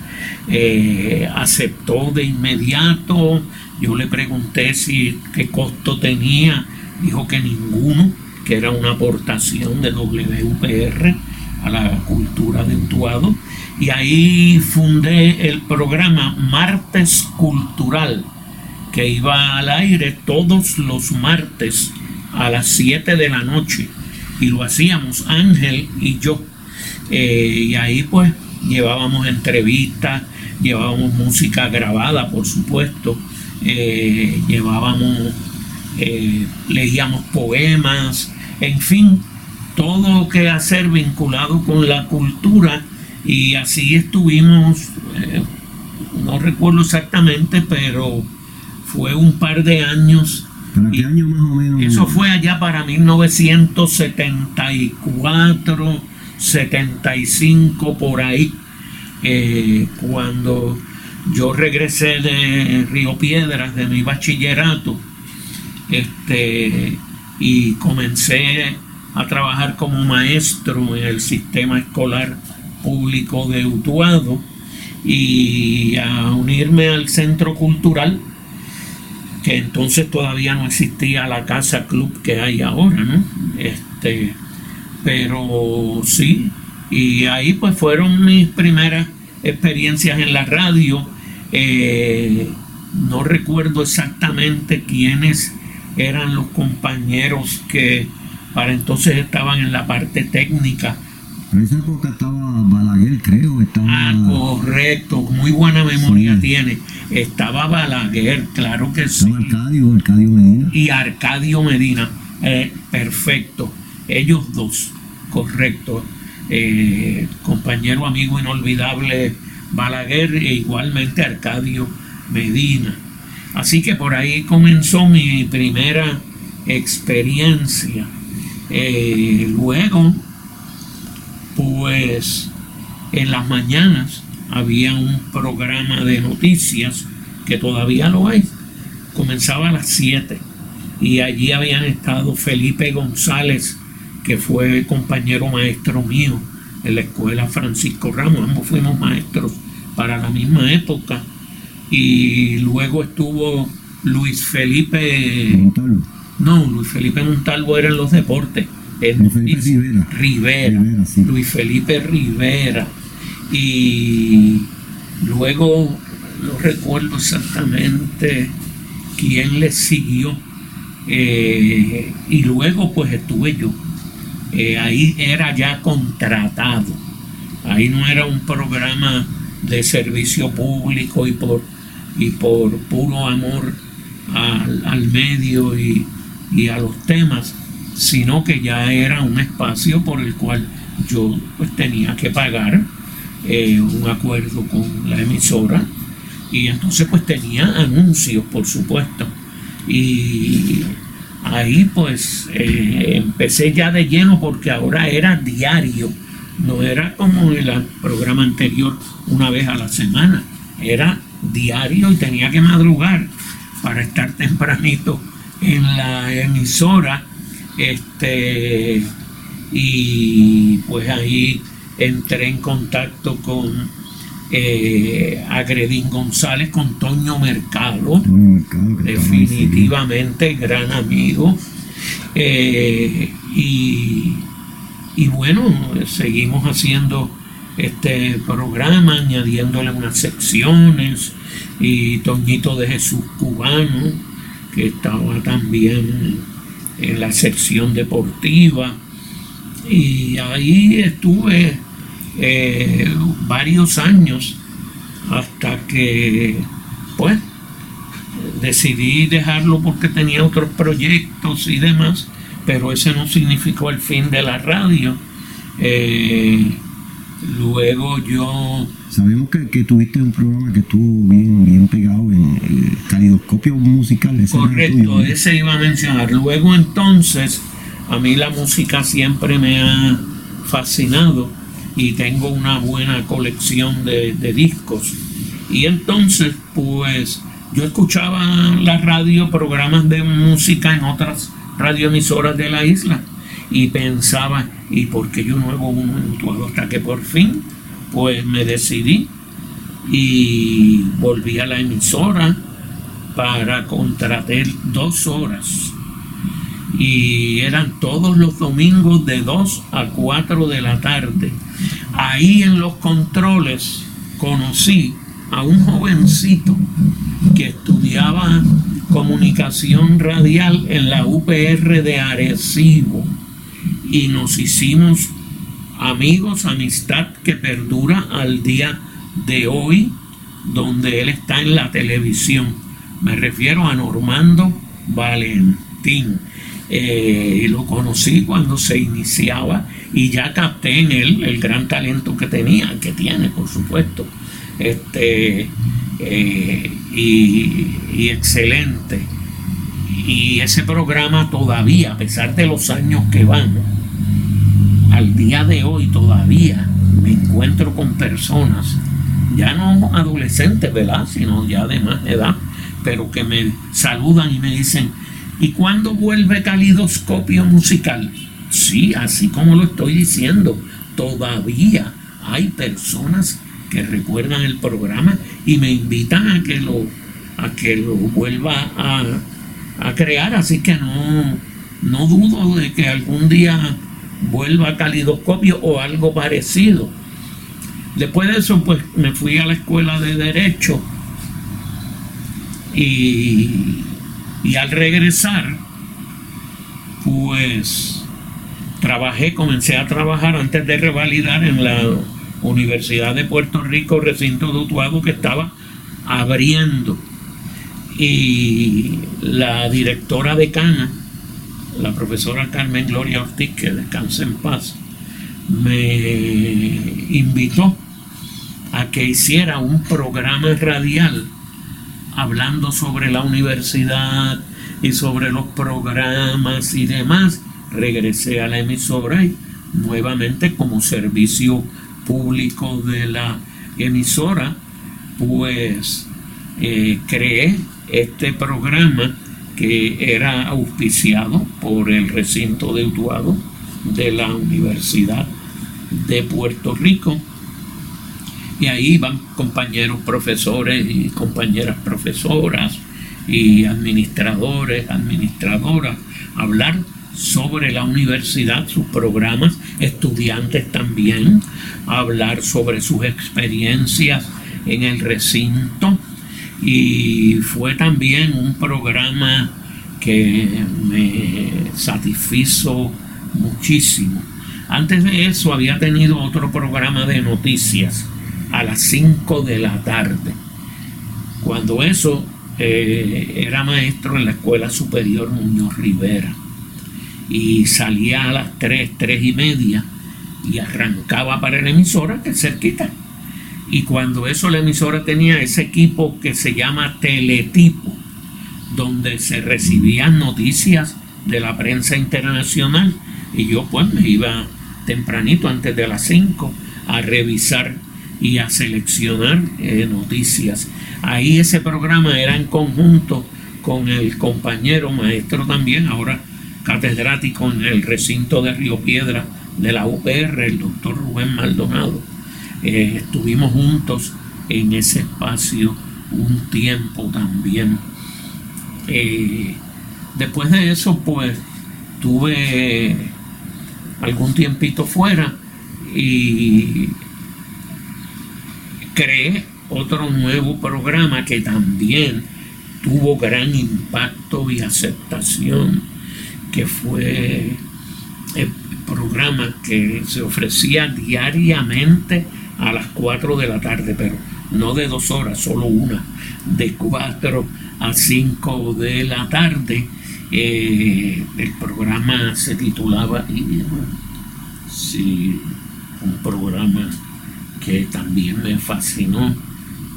Eh, aceptó de inmediato. Yo le pregunté si qué costo tenía. Dijo que ninguno, que era una aportación de WPR a la cultura de Utuado. Y ahí fundé el programa Martes Cultural, que iba al aire todos los martes a las 7 de la noche y lo hacíamos Ángel y yo. Eh, y ahí pues llevábamos entrevistas, llevábamos música grabada, por supuesto, eh, llevábamos, eh, leíamos poemas, en fin, todo que hacer vinculado con la cultura y así estuvimos, no recuerdo exactamente, pero fue un par de años ¿Para qué año más o menos? Eso fue allá para 1974, 75, por ahí, eh, cuando yo regresé de Río Piedras, de mi bachillerato, este, y comencé a trabajar como maestro en el sistema escolar público de Utuado y a unirme al centro cultural que entonces todavía no existía la casa club que hay ahora, ¿no? Este, pero sí, y ahí pues fueron mis primeras experiencias en la radio. Eh, no recuerdo exactamente quiénes eran los compañeros que para entonces estaban en la parte técnica. En esa época estaba Balaguer, creo. Estaba... Ah, correcto, muy buena memoria sí. tiene. Estaba Balaguer, claro que sí. Estaba Arcadio, Arcadio Medina. Y Arcadio Medina, eh, perfecto. Ellos dos, correcto. Eh, compañero amigo inolvidable Balaguer e igualmente Arcadio Medina. Así que por ahí comenzó mi primera experiencia. Eh, luego, pues en las mañanas había un programa de noticias que todavía lo hay. Comenzaba a las 7 y allí habían estado Felipe González, que fue compañero maestro mío en la escuela Francisco Ramos. Ambos fuimos maestros para la misma época. Y luego estuvo Luis Felipe. Montalvo. No, Luis Felipe Montalvo era en los deportes. Luis Felipe Rivera. Rivera, Rivera, sí. Luis Felipe Rivera. Y luego no recuerdo exactamente quién le siguió. Eh, y luego pues estuve yo. Eh, ahí era ya contratado Ahí no era un programa de servicio público y por, y por puro amor al, al medio y, y a los temas, sino que ya era un espacio por el cual yo pues tenía que pagar eh, un acuerdo con la emisora. Y entonces pues tenía anuncios por supuesto. Y ahí pues eh, empecé ya de lleno porque ahora era diario. No era como el programa anterior una vez a la semana. Era diario y tenía que madrugar para estar tempranito en la emisora este y pues ahí entré en contacto con eh, Agredín González, con Toño Mercado, definitivamente gran amigo. Eh, y, y bueno, seguimos haciendo este programa, añadiéndole unas secciones, y Toñito de Jesús Cubano, que estaba también en la sección deportiva. Y ahí estuve eh, varios años hasta que, pues, decidí dejarlo porque tenía otros proyectos y demás, pero ese no significó el fin de la radio. Eh, luego yo... Sabemos que, tuviste un programa que estuvo bien, bien pegado en el calidoscopio musical. correcto, ese iba a mencionar. Luego entonces, a mí la música siempre me ha fascinado y tengo una buena colección de, discos. Y entonces, pues, yo escuchaba la radio, programas de música en otras radioemisoras de la isla y pensaba, ¿y por qué yo no hago un Hasta que por fin, pues me decidí y volví a la emisora para contratar dos horas. Y eran todos los domingos de 2 a 4 de la tarde. Ahí en los controles conocí a un jovencito que estudiaba comunicación radial en la UPR de Arecibo y nos hicimos amigos, amistad que perdura al día de hoy, donde él está en la televisión. Me refiero a Normando Valentín. Eh, lo conocí cuando se iniciaba y ya capté en él el gran talento que tenía, que tiene, por supuesto. Este, eh, y, y excelente. Y ese programa todavía, a pesar de los años que van, al día de hoy todavía me encuentro con personas, ya no adolescentes, ¿verdad? Sino ya de más edad, pero que me saludan y me dicen, ¿y cuándo vuelve calidoscopio musical? Sí, así como lo estoy diciendo, todavía hay personas que recuerdan el programa y me invitan a que lo, a que lo vuelva a, a crear, así que no, no dudo de que algún día vuelva a calidoscopio o algo parecido. Después de eso, pues me fui a la escuela de Derecho y, y al regresar, pues trabajé, comencé a trabajar antes de revalidar en la Universidad de Puerto Rico, recinto de Utuado, que estaba abriendo. Y la directora de Cana la profesora Carmen Gloria Ortiz, que descanse en paz, me invitó a que hiciera un programa radial hablando sobre la universidad y sobre los programas y demás. Regresé a la emisora y nuevamente como servicio público de la emisora, pues eh, creé este programa que era auspiciado por el recinto de Utuado de la Universidad de Puerto Rico. Y ahí van compañeros profesores y compañeras profesoras y administradores, administradoras, a hablar sobre la universidad, sus programas, estudiantes también, a hablar sobre sus experiencias en el recinto y fue también un programa que me satisfizo muchísimo. Antes de eso había tenido otro programa de noticias a las 5 de la tarde. Cuando eso eh, era maestro en la Escuela Superior Muñoz Rivera. Y salía a las 3, 3 y media y arrancaba para la emisora, que es cerquita. Y cuando eso la emisora tenía ese equipo que se llama teletipo, donde se recibían noticias de la prensa internacional. Y yo pues me iba tempranito, antes de las 5, a revisar y a seleccionar eh, noticias. Ahí ese programa era en conjunto con el compañero maestro también, ahora catedrático en el recinto de Río Piedra de la UPR, el doctor Rubén Maldonado. Eh, estuvimos juntos en ese espacio un tiempo también. Eh, después de eso, pues tuve algún tiempito fuera y creé otro nuevo programa que también tuvo gran impacto y aceptación, que fue el programa que se ofrecía diariamente a las 4 de la tarde, pero no de dos horas, solo una, de 4 a 5 de la tarde. Eh, el programa se titulaba, sí, un programa que también me fascinó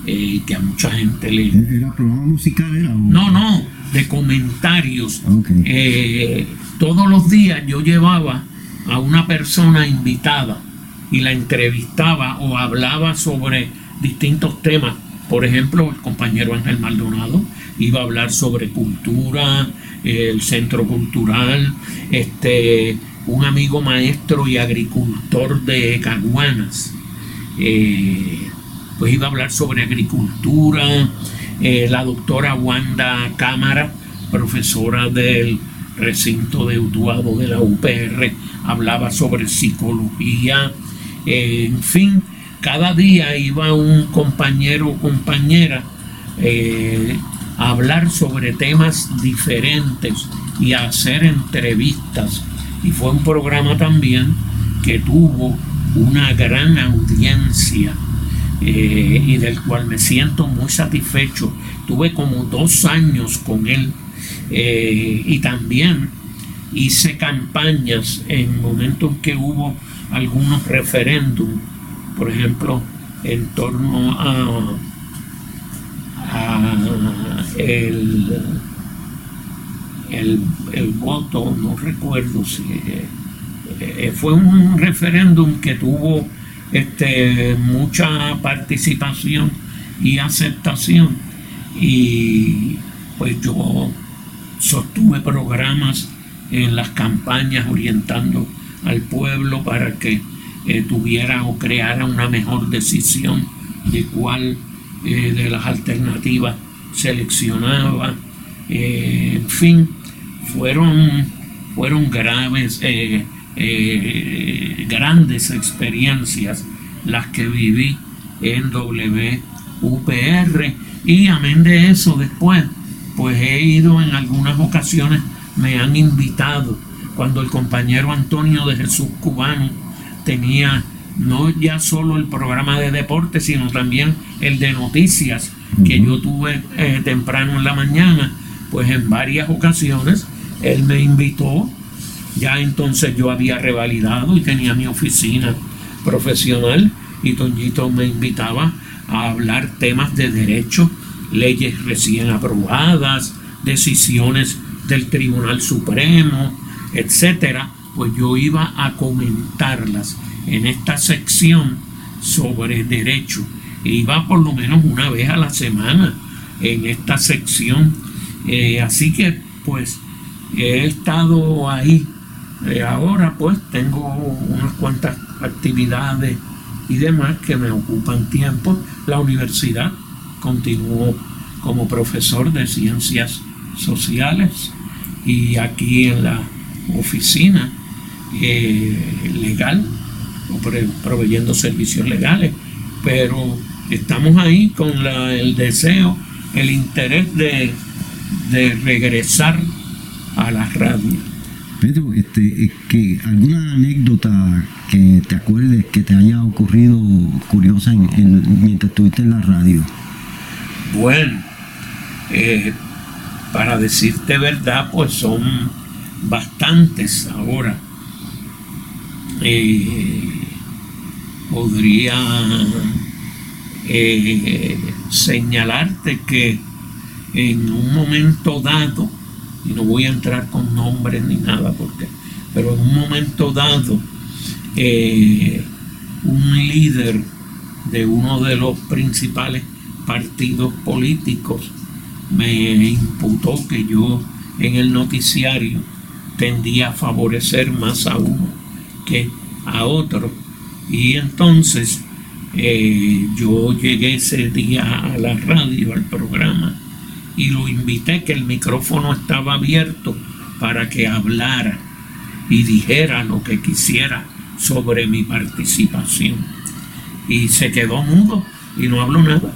eh, y que a mucha gente le... ¿Era programa musical? Era, No, no, de comentarios. Eh, todos los días yo llevaba a una persona invitada y la entrevistaba o hablaba sobre distintos temas. Por ejemplo, el compañero Ángel Maldonado iba a hablar sobre cultura, el centro cultural, este, un amigo maestro y agricultor de Caguanas, eh, pues iba a hablar sobre agricultura, eh, la doctora Wanda Cámara, profesora del recinto de Utuado de la UPR, hablaba sobre psicología, en fin, cada día iba un compañero o compañera eh, a hablar sobre temas diferentes y a hacer entrevistas. Y fue un programa también que tuvo una gran audiencia eh, y del cual me siento muy satisfecho. Tuve como dos años con él eh, y también hice campañas en momentos que hubo algunos referéndums, por ejemplo, en torno a, a el, el, el voto, no recuerdo si eh, fue un referéndum que tuvo este, mucha participación y aceptación y pues yo sostuve programas en las campañas orientando al pueblo para que eh, tuviera o creara una mejor decisión de cuál eh, de las alternativas seleccionaba. Eh, en fin, fueron, fueron graves, grandes experiencias las que viví en WUPR y amén de eso después, pues he ido en algunas ocasiones, me han invitado cuando el compañero Antonio de Jesús Cubano tenía no ya solo el programa de deporte, sino también el de noticias que yo tuve eh, temprano en la mañana, pues en varias ocasiones él me invitó, ya entonces yo había revalidado y tenía mi oficina profesional y Toñito me invitaba a hablar temas de derecho, leyes recién aprobadas, decisiones del Tribunal Supremo, etcétera, pues yo iba a comentarlas en esta sección sobre derecho. E iba por lo menos una vez a la semana en esta sección. Eh, así que pues he estado ahí. Eh, ahora pues tengo unas cuantas actividades y demás que me ocupan tiempo. La universidad continuó como profesor de ciencias sociales y aquí en la oficina eh, legal, proveyendo servicios legales, pero estamos ahí con la, el deseo, el interés de, de regresar a la radio. Pedro, este, que alguna anécdota que te acuerdes que te haya ocurrido curiosa en, mientras estuviste en la radio. Bueno, eh, para decirte verdad, pues son bastantes ahora. Eh, podría eh, señalarte que en un momento dado, y no voy a entrar con nombres ni nada, porque, pero en un momento dado, eh, un líder de uno de los principales partidos políticos me imputó que yo en el noticiario tendía a favorecer más a uno que a otro. Y entonces eh, yo llegué ese día a la radio, al programa, y lo invité que el micrófono estaba abierto para que hablara y dijera lo que quisiera sobre mi participación. Y se quedó mudo y no habló nada.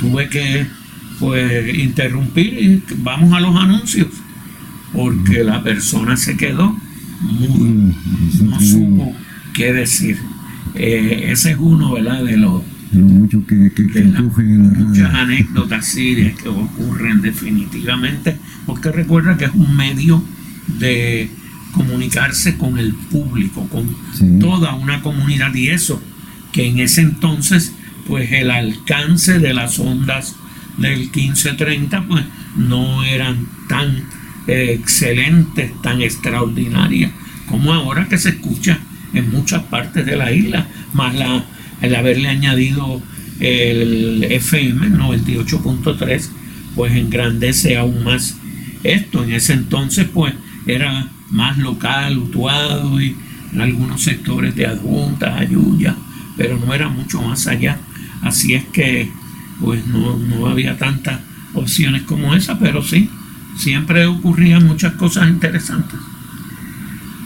Tuve que pues interrumpir y vamos a los anuncios porque la persona se quedó mudo, no supo qué decir. Eh, ese es uno, ¿verdad? De los mucho que, que, que muchas anécdotas sí que ocurren definitivamente, porque recuerda que es un medio de comunicarse con el público, con toda una comunidad y eso, que en ese entonces, pues el alcance de las ondas del 1530, pues no eran tan excelentes, tan extraordinarias como ahora que se escucha en muchas partes de la isla, más la, el haberle añadido el FM 98.3, pues engrandece aún más esto. En ese entonces, pues era más local, Utuado y en algunos sectores de Adjuntas, Ayuya, pero no era mucho más allá. Así es que, pues no, no había tantas opciones como esa, pero sí, siempre ocurrían muchas cosas interesantes.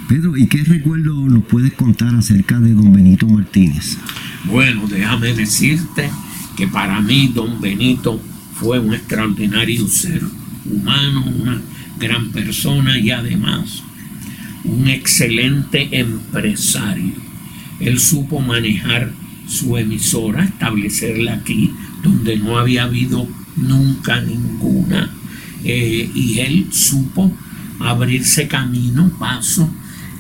Pedro, ¿y qué recuerdo nos puedes contar acerca de don Benito Martínez? Bueno, déjame decirte que para mí don Benito fue un extraordinario ser humano, una gran persona y además un excelente empresario. Él supo manejar su emisora, establecerla aquí, donde no había habido nunca ninguna, eh, y él supo abrirse camino, paso,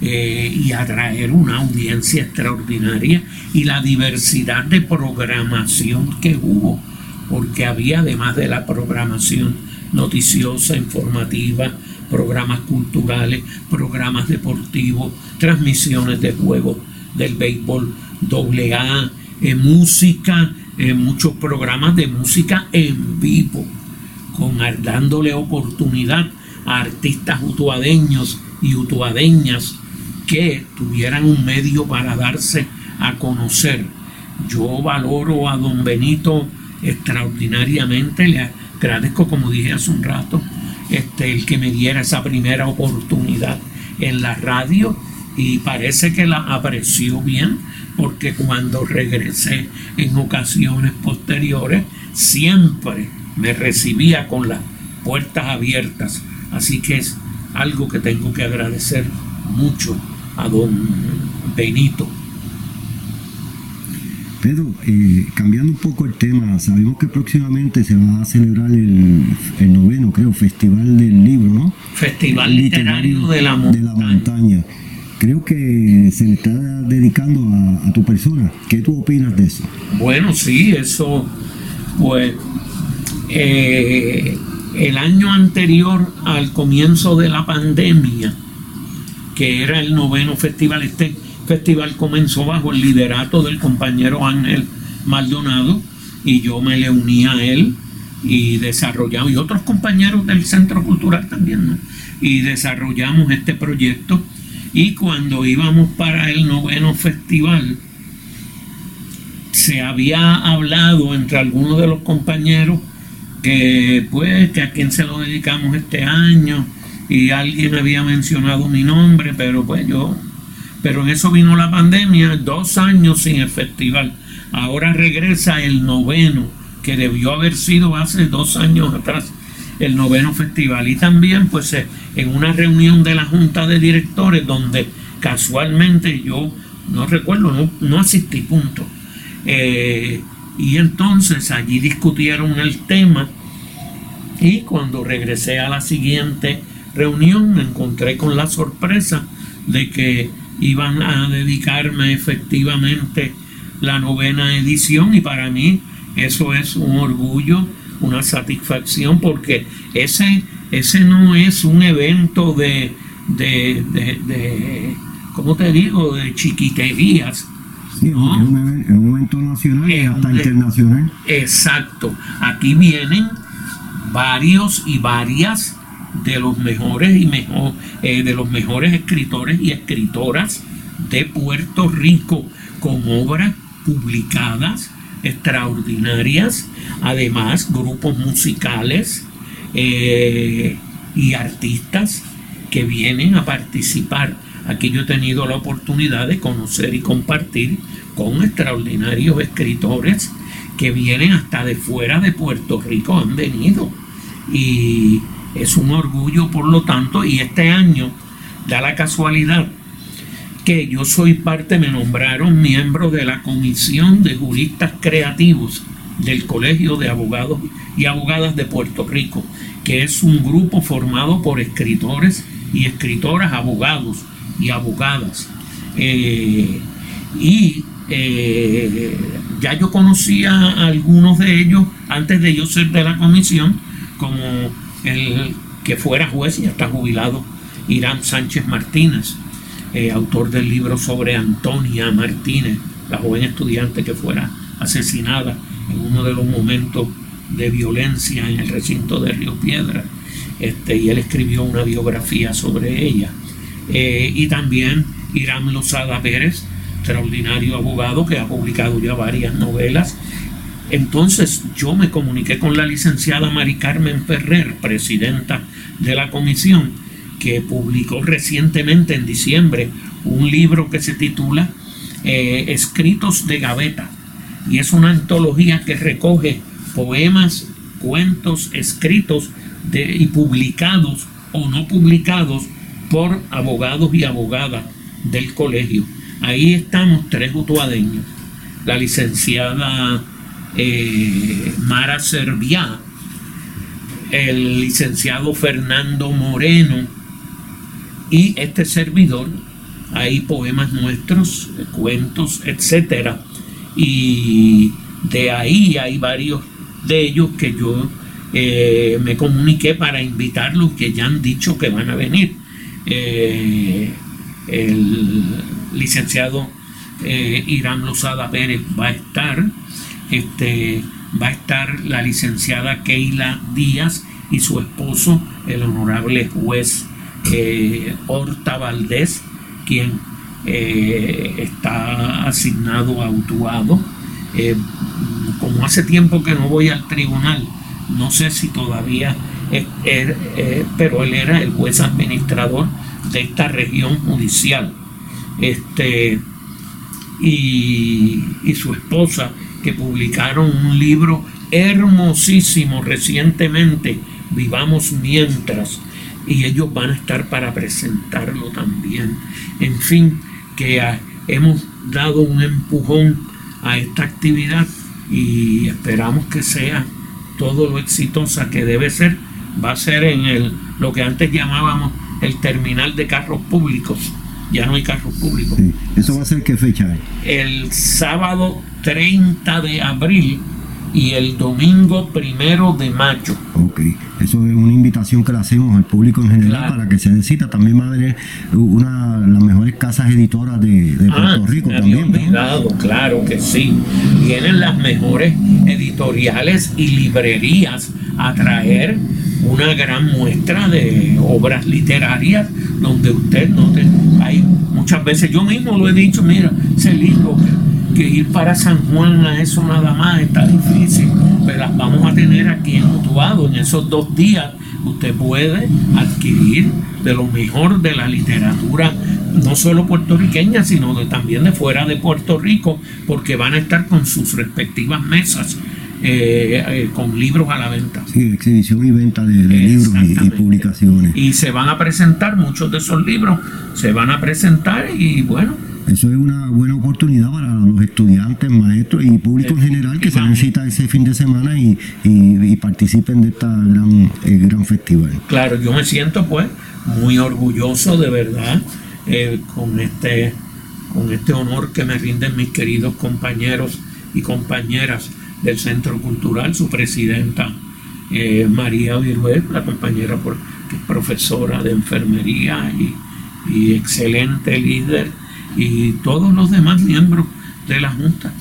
eh, y atraer una audiencia extraordinaria y la diversidad de programación que hubo, porque había además de la programación noticiosa, informativa, programas culturales, programas deportivos, transmisiones de juegos del béisbol doble A, eh, música, eh, muchos programas de música en vivo, dándole oportunidad a artistas utuadeños y utuadeñas que tuvieran un medio para darse a conocer. Yo valoro a don Benito extraordinariamente, le agradezco, como dije hace un rato, este, el que me diera esa primera oportunidad en la radio y parece que la apreció bien porque cuando regresé en ocasiones posteriores siempre me recibía con las puertas abiertas así que es algo que tengo que agradecer mucho a don Benito. Pedro, eh, cambiando un poco el tema, sabemos que próximamente se va a celebrar el, noveno, creo, Festival del Libro, ¿no? Festival Literario, de, la montaña. Creo que se le está dedicando a, tu persona. ¿Qué tú opinas de eso? Bueno, sí, eso, pues, eh, el año anterior al comienzo de la pandemia, que era el noveno festival. Este festival comenzó bajo el liderato del compañero Ángel Maldonado y yo me le uní a él y desarrollamos, y otros compañeros del Centro Cultural también, y desarrollamos este proyecto. Y cuando íbamos para el noveno festival, se había hablado entre algunos de los compañeros que pues que a quién se lo dedicamos este año y alguien había mencionado mi nombre, pero pues yo, pero en eso vino la pandemia, dos años sin el festival. Ahora regresa el noveno, que debió haber sido hace dos años atrás. el noveno festival. Y también pues eh, en una reunión de la junta de directores donde casualmente yo no recuerdo, no, no asistí, punto. Eh, y entonces allí discutieron el tema y cuando regresé a la siguiente reunión me encontré con la sorpresa de que iban a dedicarme efectivamente la novena edición y para mí eso es un orgullo, una satisfacción porque ese, ese no es un evento de, de, de, de ¿cómo te digo?, de chiquiterías. Sí, es, un, evento nacional y hasta internacional. Exacto. Aquí vienen varios y varias de los mejores y mejor, eh, de los mejores escritores y escritoras de Puerto Rico con obras publicadas extraordinarias, además grupos musicales eh, y artistas que vienen a participar. Aquí yo he tenido la oportunidad de conocer y compartir con extraordinarios escritores que vienen hasta de fuera de Puerto Rico, han venido. Y es un orgullo, por lo tanto, y este año da la casualidad que yo soy parte, me nombraron miembro de la Comisión de Juristas Creativos del Colegio de Abogados y Abogadas de Puerto Rico, que es un grupo formado por escritores y escritoras, abogados y abogadas. Eh, y eh, ya yo conocía a algunos de ellos antes de yo ser de la comisión, como el que fuera juez y está jubilado, Irán Sánchez Martínez, eh, autor del libro sobre Antonia Martínez, la joven estudiante que fuera asesinada en uno de los momentos de violencia en el recinto de Río Piedra. Este, y él escribió una biografía sobre ella. Eh, y también Irán Lozada Pérez, extraordinario abogado que ha publicado ya varias novelas entonces yo me comuniqué con la licenciada Mari Carmen Ferrer, presidenta de la comisión, que publicó recientemente en diciembre un libro que se titula eh, Escritos de Gaveta. Y es una antología que recoge poemas, cuentos escritos y publicados o no publicados por abogados y abogadas del colegio. Ahí estamos tres utuadeños. La licenciada eh, Mara Serviá, el licenciado Fernando Moreno y este servidor. Hay poemas nuestros, cuentos, etcétera. Y de ahí hay varios de ellos que yo eh, me comuniqué para invitarlos que ya han dicho que van a venir. Eh, el licenciado Irán Lozada Pérez va a estar, este, va a estar la licenciada Keila Díaz y su esposo, el honorable juez eh, Horta Valdés, quien eh, está asignado a Utuado. Eh, como hace tiempo que no voy al tribunal, no sé si todavía, pero él era el juez administrador de esta región judicial. Este, y, y su esposa que publicaron un libro hermosísimo recientemente, Vivamos mientras, y ellos van a estar para presentarlo también. En fin, que hemos dado un empujón a esta actividad y esperamos que sea todo lo exitosa que debe ser. Va a ser en el lo que antes llamábamos el terminal de carros públicos. Ya no hay carros públicos. ¿Eso va a ser qué fecha? El sábado 30 de abril y el domingo primero de mayo. Ok, eso es una invitación que le hacemos al público en general para que se necesita. También va a venir una de las mejores casas editoras de, de Ah, Puerto Rico me también. olvidado, claro que sí. Vienen las mejores editoriales y librerías a traer una gran muestra de obras literarias donde usted no te... Hay muchas veces, yo mismo lo he dicho, mira, ese libro que, ir para San Juan a eso nada más está difícil, pero las vamos a tener aquí en Utuado en esos dos días. Usted puede adquirir de lo mejor de la literatura, no solo puertorriqueña, sino de, también de fuera de Puerto Rico, porque van a estar con sus respectivas mesas eh, eh, con libros a la venta. Sí, exhibición y venta de, de libros y, publicaciones. Y se van a presentar, muchos de esos libros se van a presentar y bueno, Eso es una buena oportunidad para los estudiantes, maestros y público en general que se den cita ese fin de semana y, y- y participen de esta gran, eh, gran festival. claro, yo me siento pues muy orgulloso de verdad eh, con este con este honor que me rinden mis queridos compañeros y compañeras del Centro Cultural, su presidenta eh, María Viruel, la compañera por, que es profesora de enfermería y, y excelente líder, y todos los demás miembros de la Junta.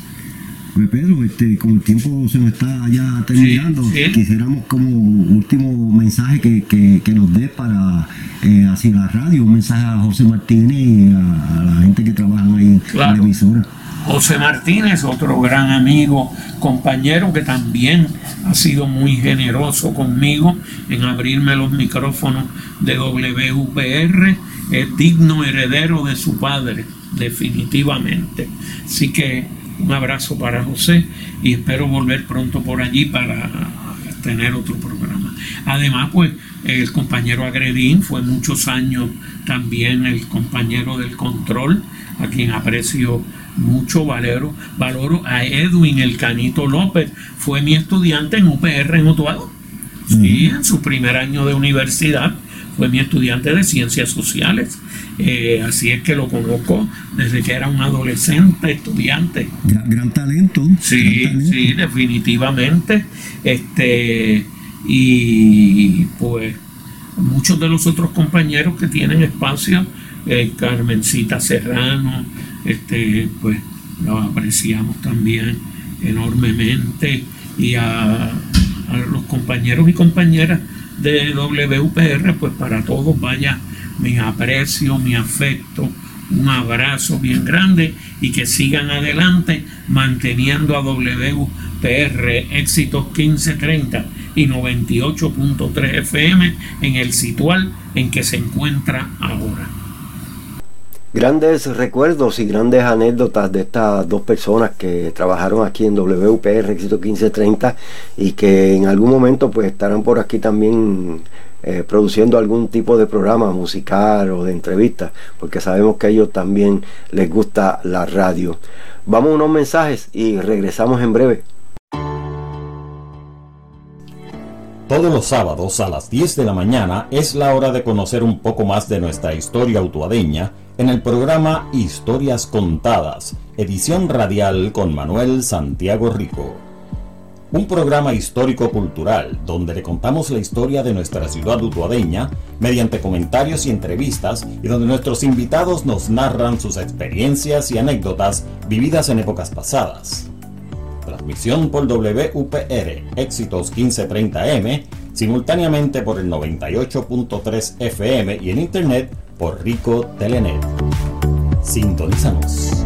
Pues Pedro, este, como el tiempo se nos está ya terminando, Sí, sí. quisiéramos como último mensaje que, que- que nos dé para eh, hacia la radio, un mensaje a José Martínez y a, a la gente que trabaja ahí en Claro. la emisora. José Martínez, otro gran amigo, compañero que también ha sido muy generoso conmigo en abrirme los micrófonos de WPR, es digno heredero de su padre, definitivamente. Así que un abrazo para José y espero volver pronto por allí para tener otro programa. Además, pues el compañero Agredín fue muchos años también el compañero del control, a quien aprecio mucho, valoro, valoro a Edwin el Canito López, fue mi estudiante en UPR en Utuado. Sí, en su primer año de universidad fue mi estudiante de ciencias sociales. Eh, así es que lo conozco desde que era un adolescente, estudiante. Gran, gran talento. Sí, gran talento. sí, definitivamente. Este, y pues muchos de los otros compañeros que tienen espacio, eh, Carmencita Serrano, este, pues lo apreciamos también enormemente. Y a, a los compañeros y compañeras de WPR, pues para todos vaya mi aprecio, mi afecto, un abrazo bien grande y que sigan adelante manteniendo a WPR éxitos 1530 y 98.3 FM en el situal en que se encuentra ahora. Grandes recuerdos y grandes anécdotas de estas dos personas que trabajaron aquí en WPR Éxito 1530 y que en algún momento pues estarán por aquí también eh, produciendo algún tipo de programa musical o de entrevista, porque sabemos que a ellos también les gusta la radio. Vamos a unos mensajes y regresamos en breve. Todos los sábados a las 10 de la mañana es la hora de conocer un poco más de nuestra historia utuadeña en el programa Historias Contadas, edición radial con Manuel Santiago Rico. Un programa histórico-cultural donde le contamos la historia de nuestra ciudad utuadeña mediante comentarios y entrevistas y donde nuestros invitados nos narran sus experiencias y anécdotas vividas en épocas pasadas. Transmisión por WPR Éxitos 1530M, simultáneamente por el 98.3 FM y en internet por Rico Telenet. Sintonízanos.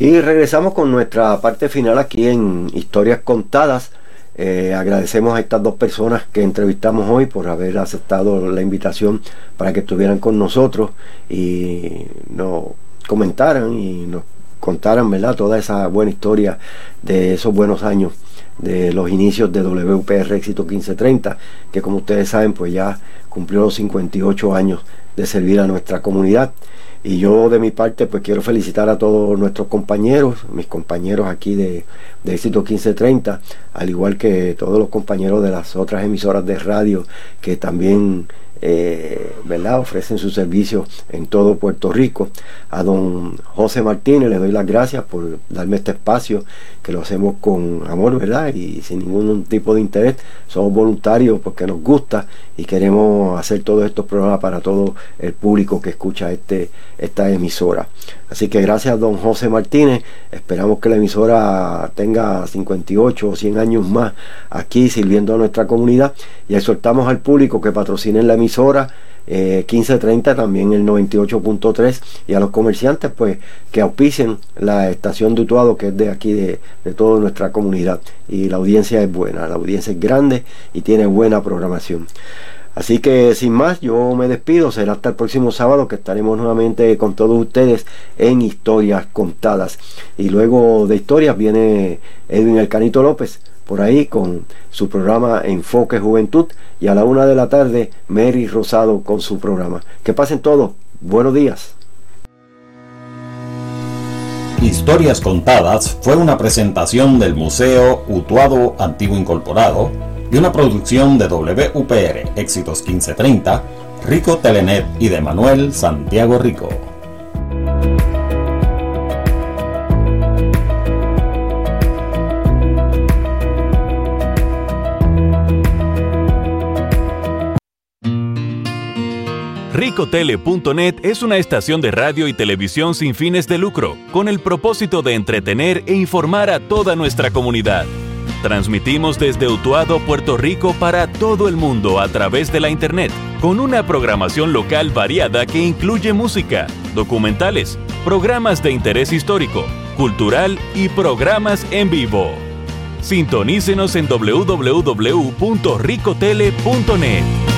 Y regresamos con nuestra parte final aquí en Historias Contadas. Eh, agradecemos a estas dos personas que entrevistamos hoy por haber aceptado la invitación para que estuvieran con nosotros y nos comentaran y nos contaran ¿verdad? toda esa buena historia de esos buenos años de los inicios de WPR Éxito 1530, que como ustedes saben pues ya cumplió los 58 años de servir a nuestra comunidad. Y yo de mi parte pues quiero felicitar a todos nuestros compañeros, mis compañeros aquí de, de Éxito 1530, al igual que todos los compañeros de las otras emisoras de radio que también eh, ¿verdad? ofrecen sus servicios en todo Puerto Rico. A don José Martínez le doy las gracias por darme este espacio, que lo hacemos con amor, ¿verdad? Y sin ningún tipo de interés. Somos voluntarios porque nos gusta y queremos hacer todos estos programas para todo el público que escucha este, esta emisora. Así que gracias don José Martínez. Esperamos que la emisora tenga 58 o 100 años más aquí sirviendo a nuestra comunidad y exhortamos al público que patrocinen la emisora eh, 1530 también el 98.3 y a los comerciantes pues que auspicien la estación de Utuado que es de aquí de, de toda nuestra comunidad y la audiencia es buena, la audiencia es grande y tiene buena programación. Así que sin más, yo me despido. Será hasta el próximo sábado que estaremos nuevamente con todos ustedes en historias contadas. Y luego de historias viene Edwin El Canito López por ahí con su programa Enfoque Juventud y a la una de la tarde Mary Rosado con su programa. Que pasen todos. Buenos días. Historias Contadas fue una presentación del Museo Utuado Antiguo Incorporado y una producción de WPR Éxitos 1530, Rico Telenet y de Manuel Santiago Rico. Ricotele.net es una estación de radio y televisión sin fines de lucro, con el propósito de entretener e informar a toda nuestra comunidad. Transmitimos desde Utuado, Puerto Rico para todo el mundo a través de la Internet, con una programación local variada que incluye música, documentales, programas de interés histórico, cultural y programas en vivo. Sintonícenos en www.ricotele.net.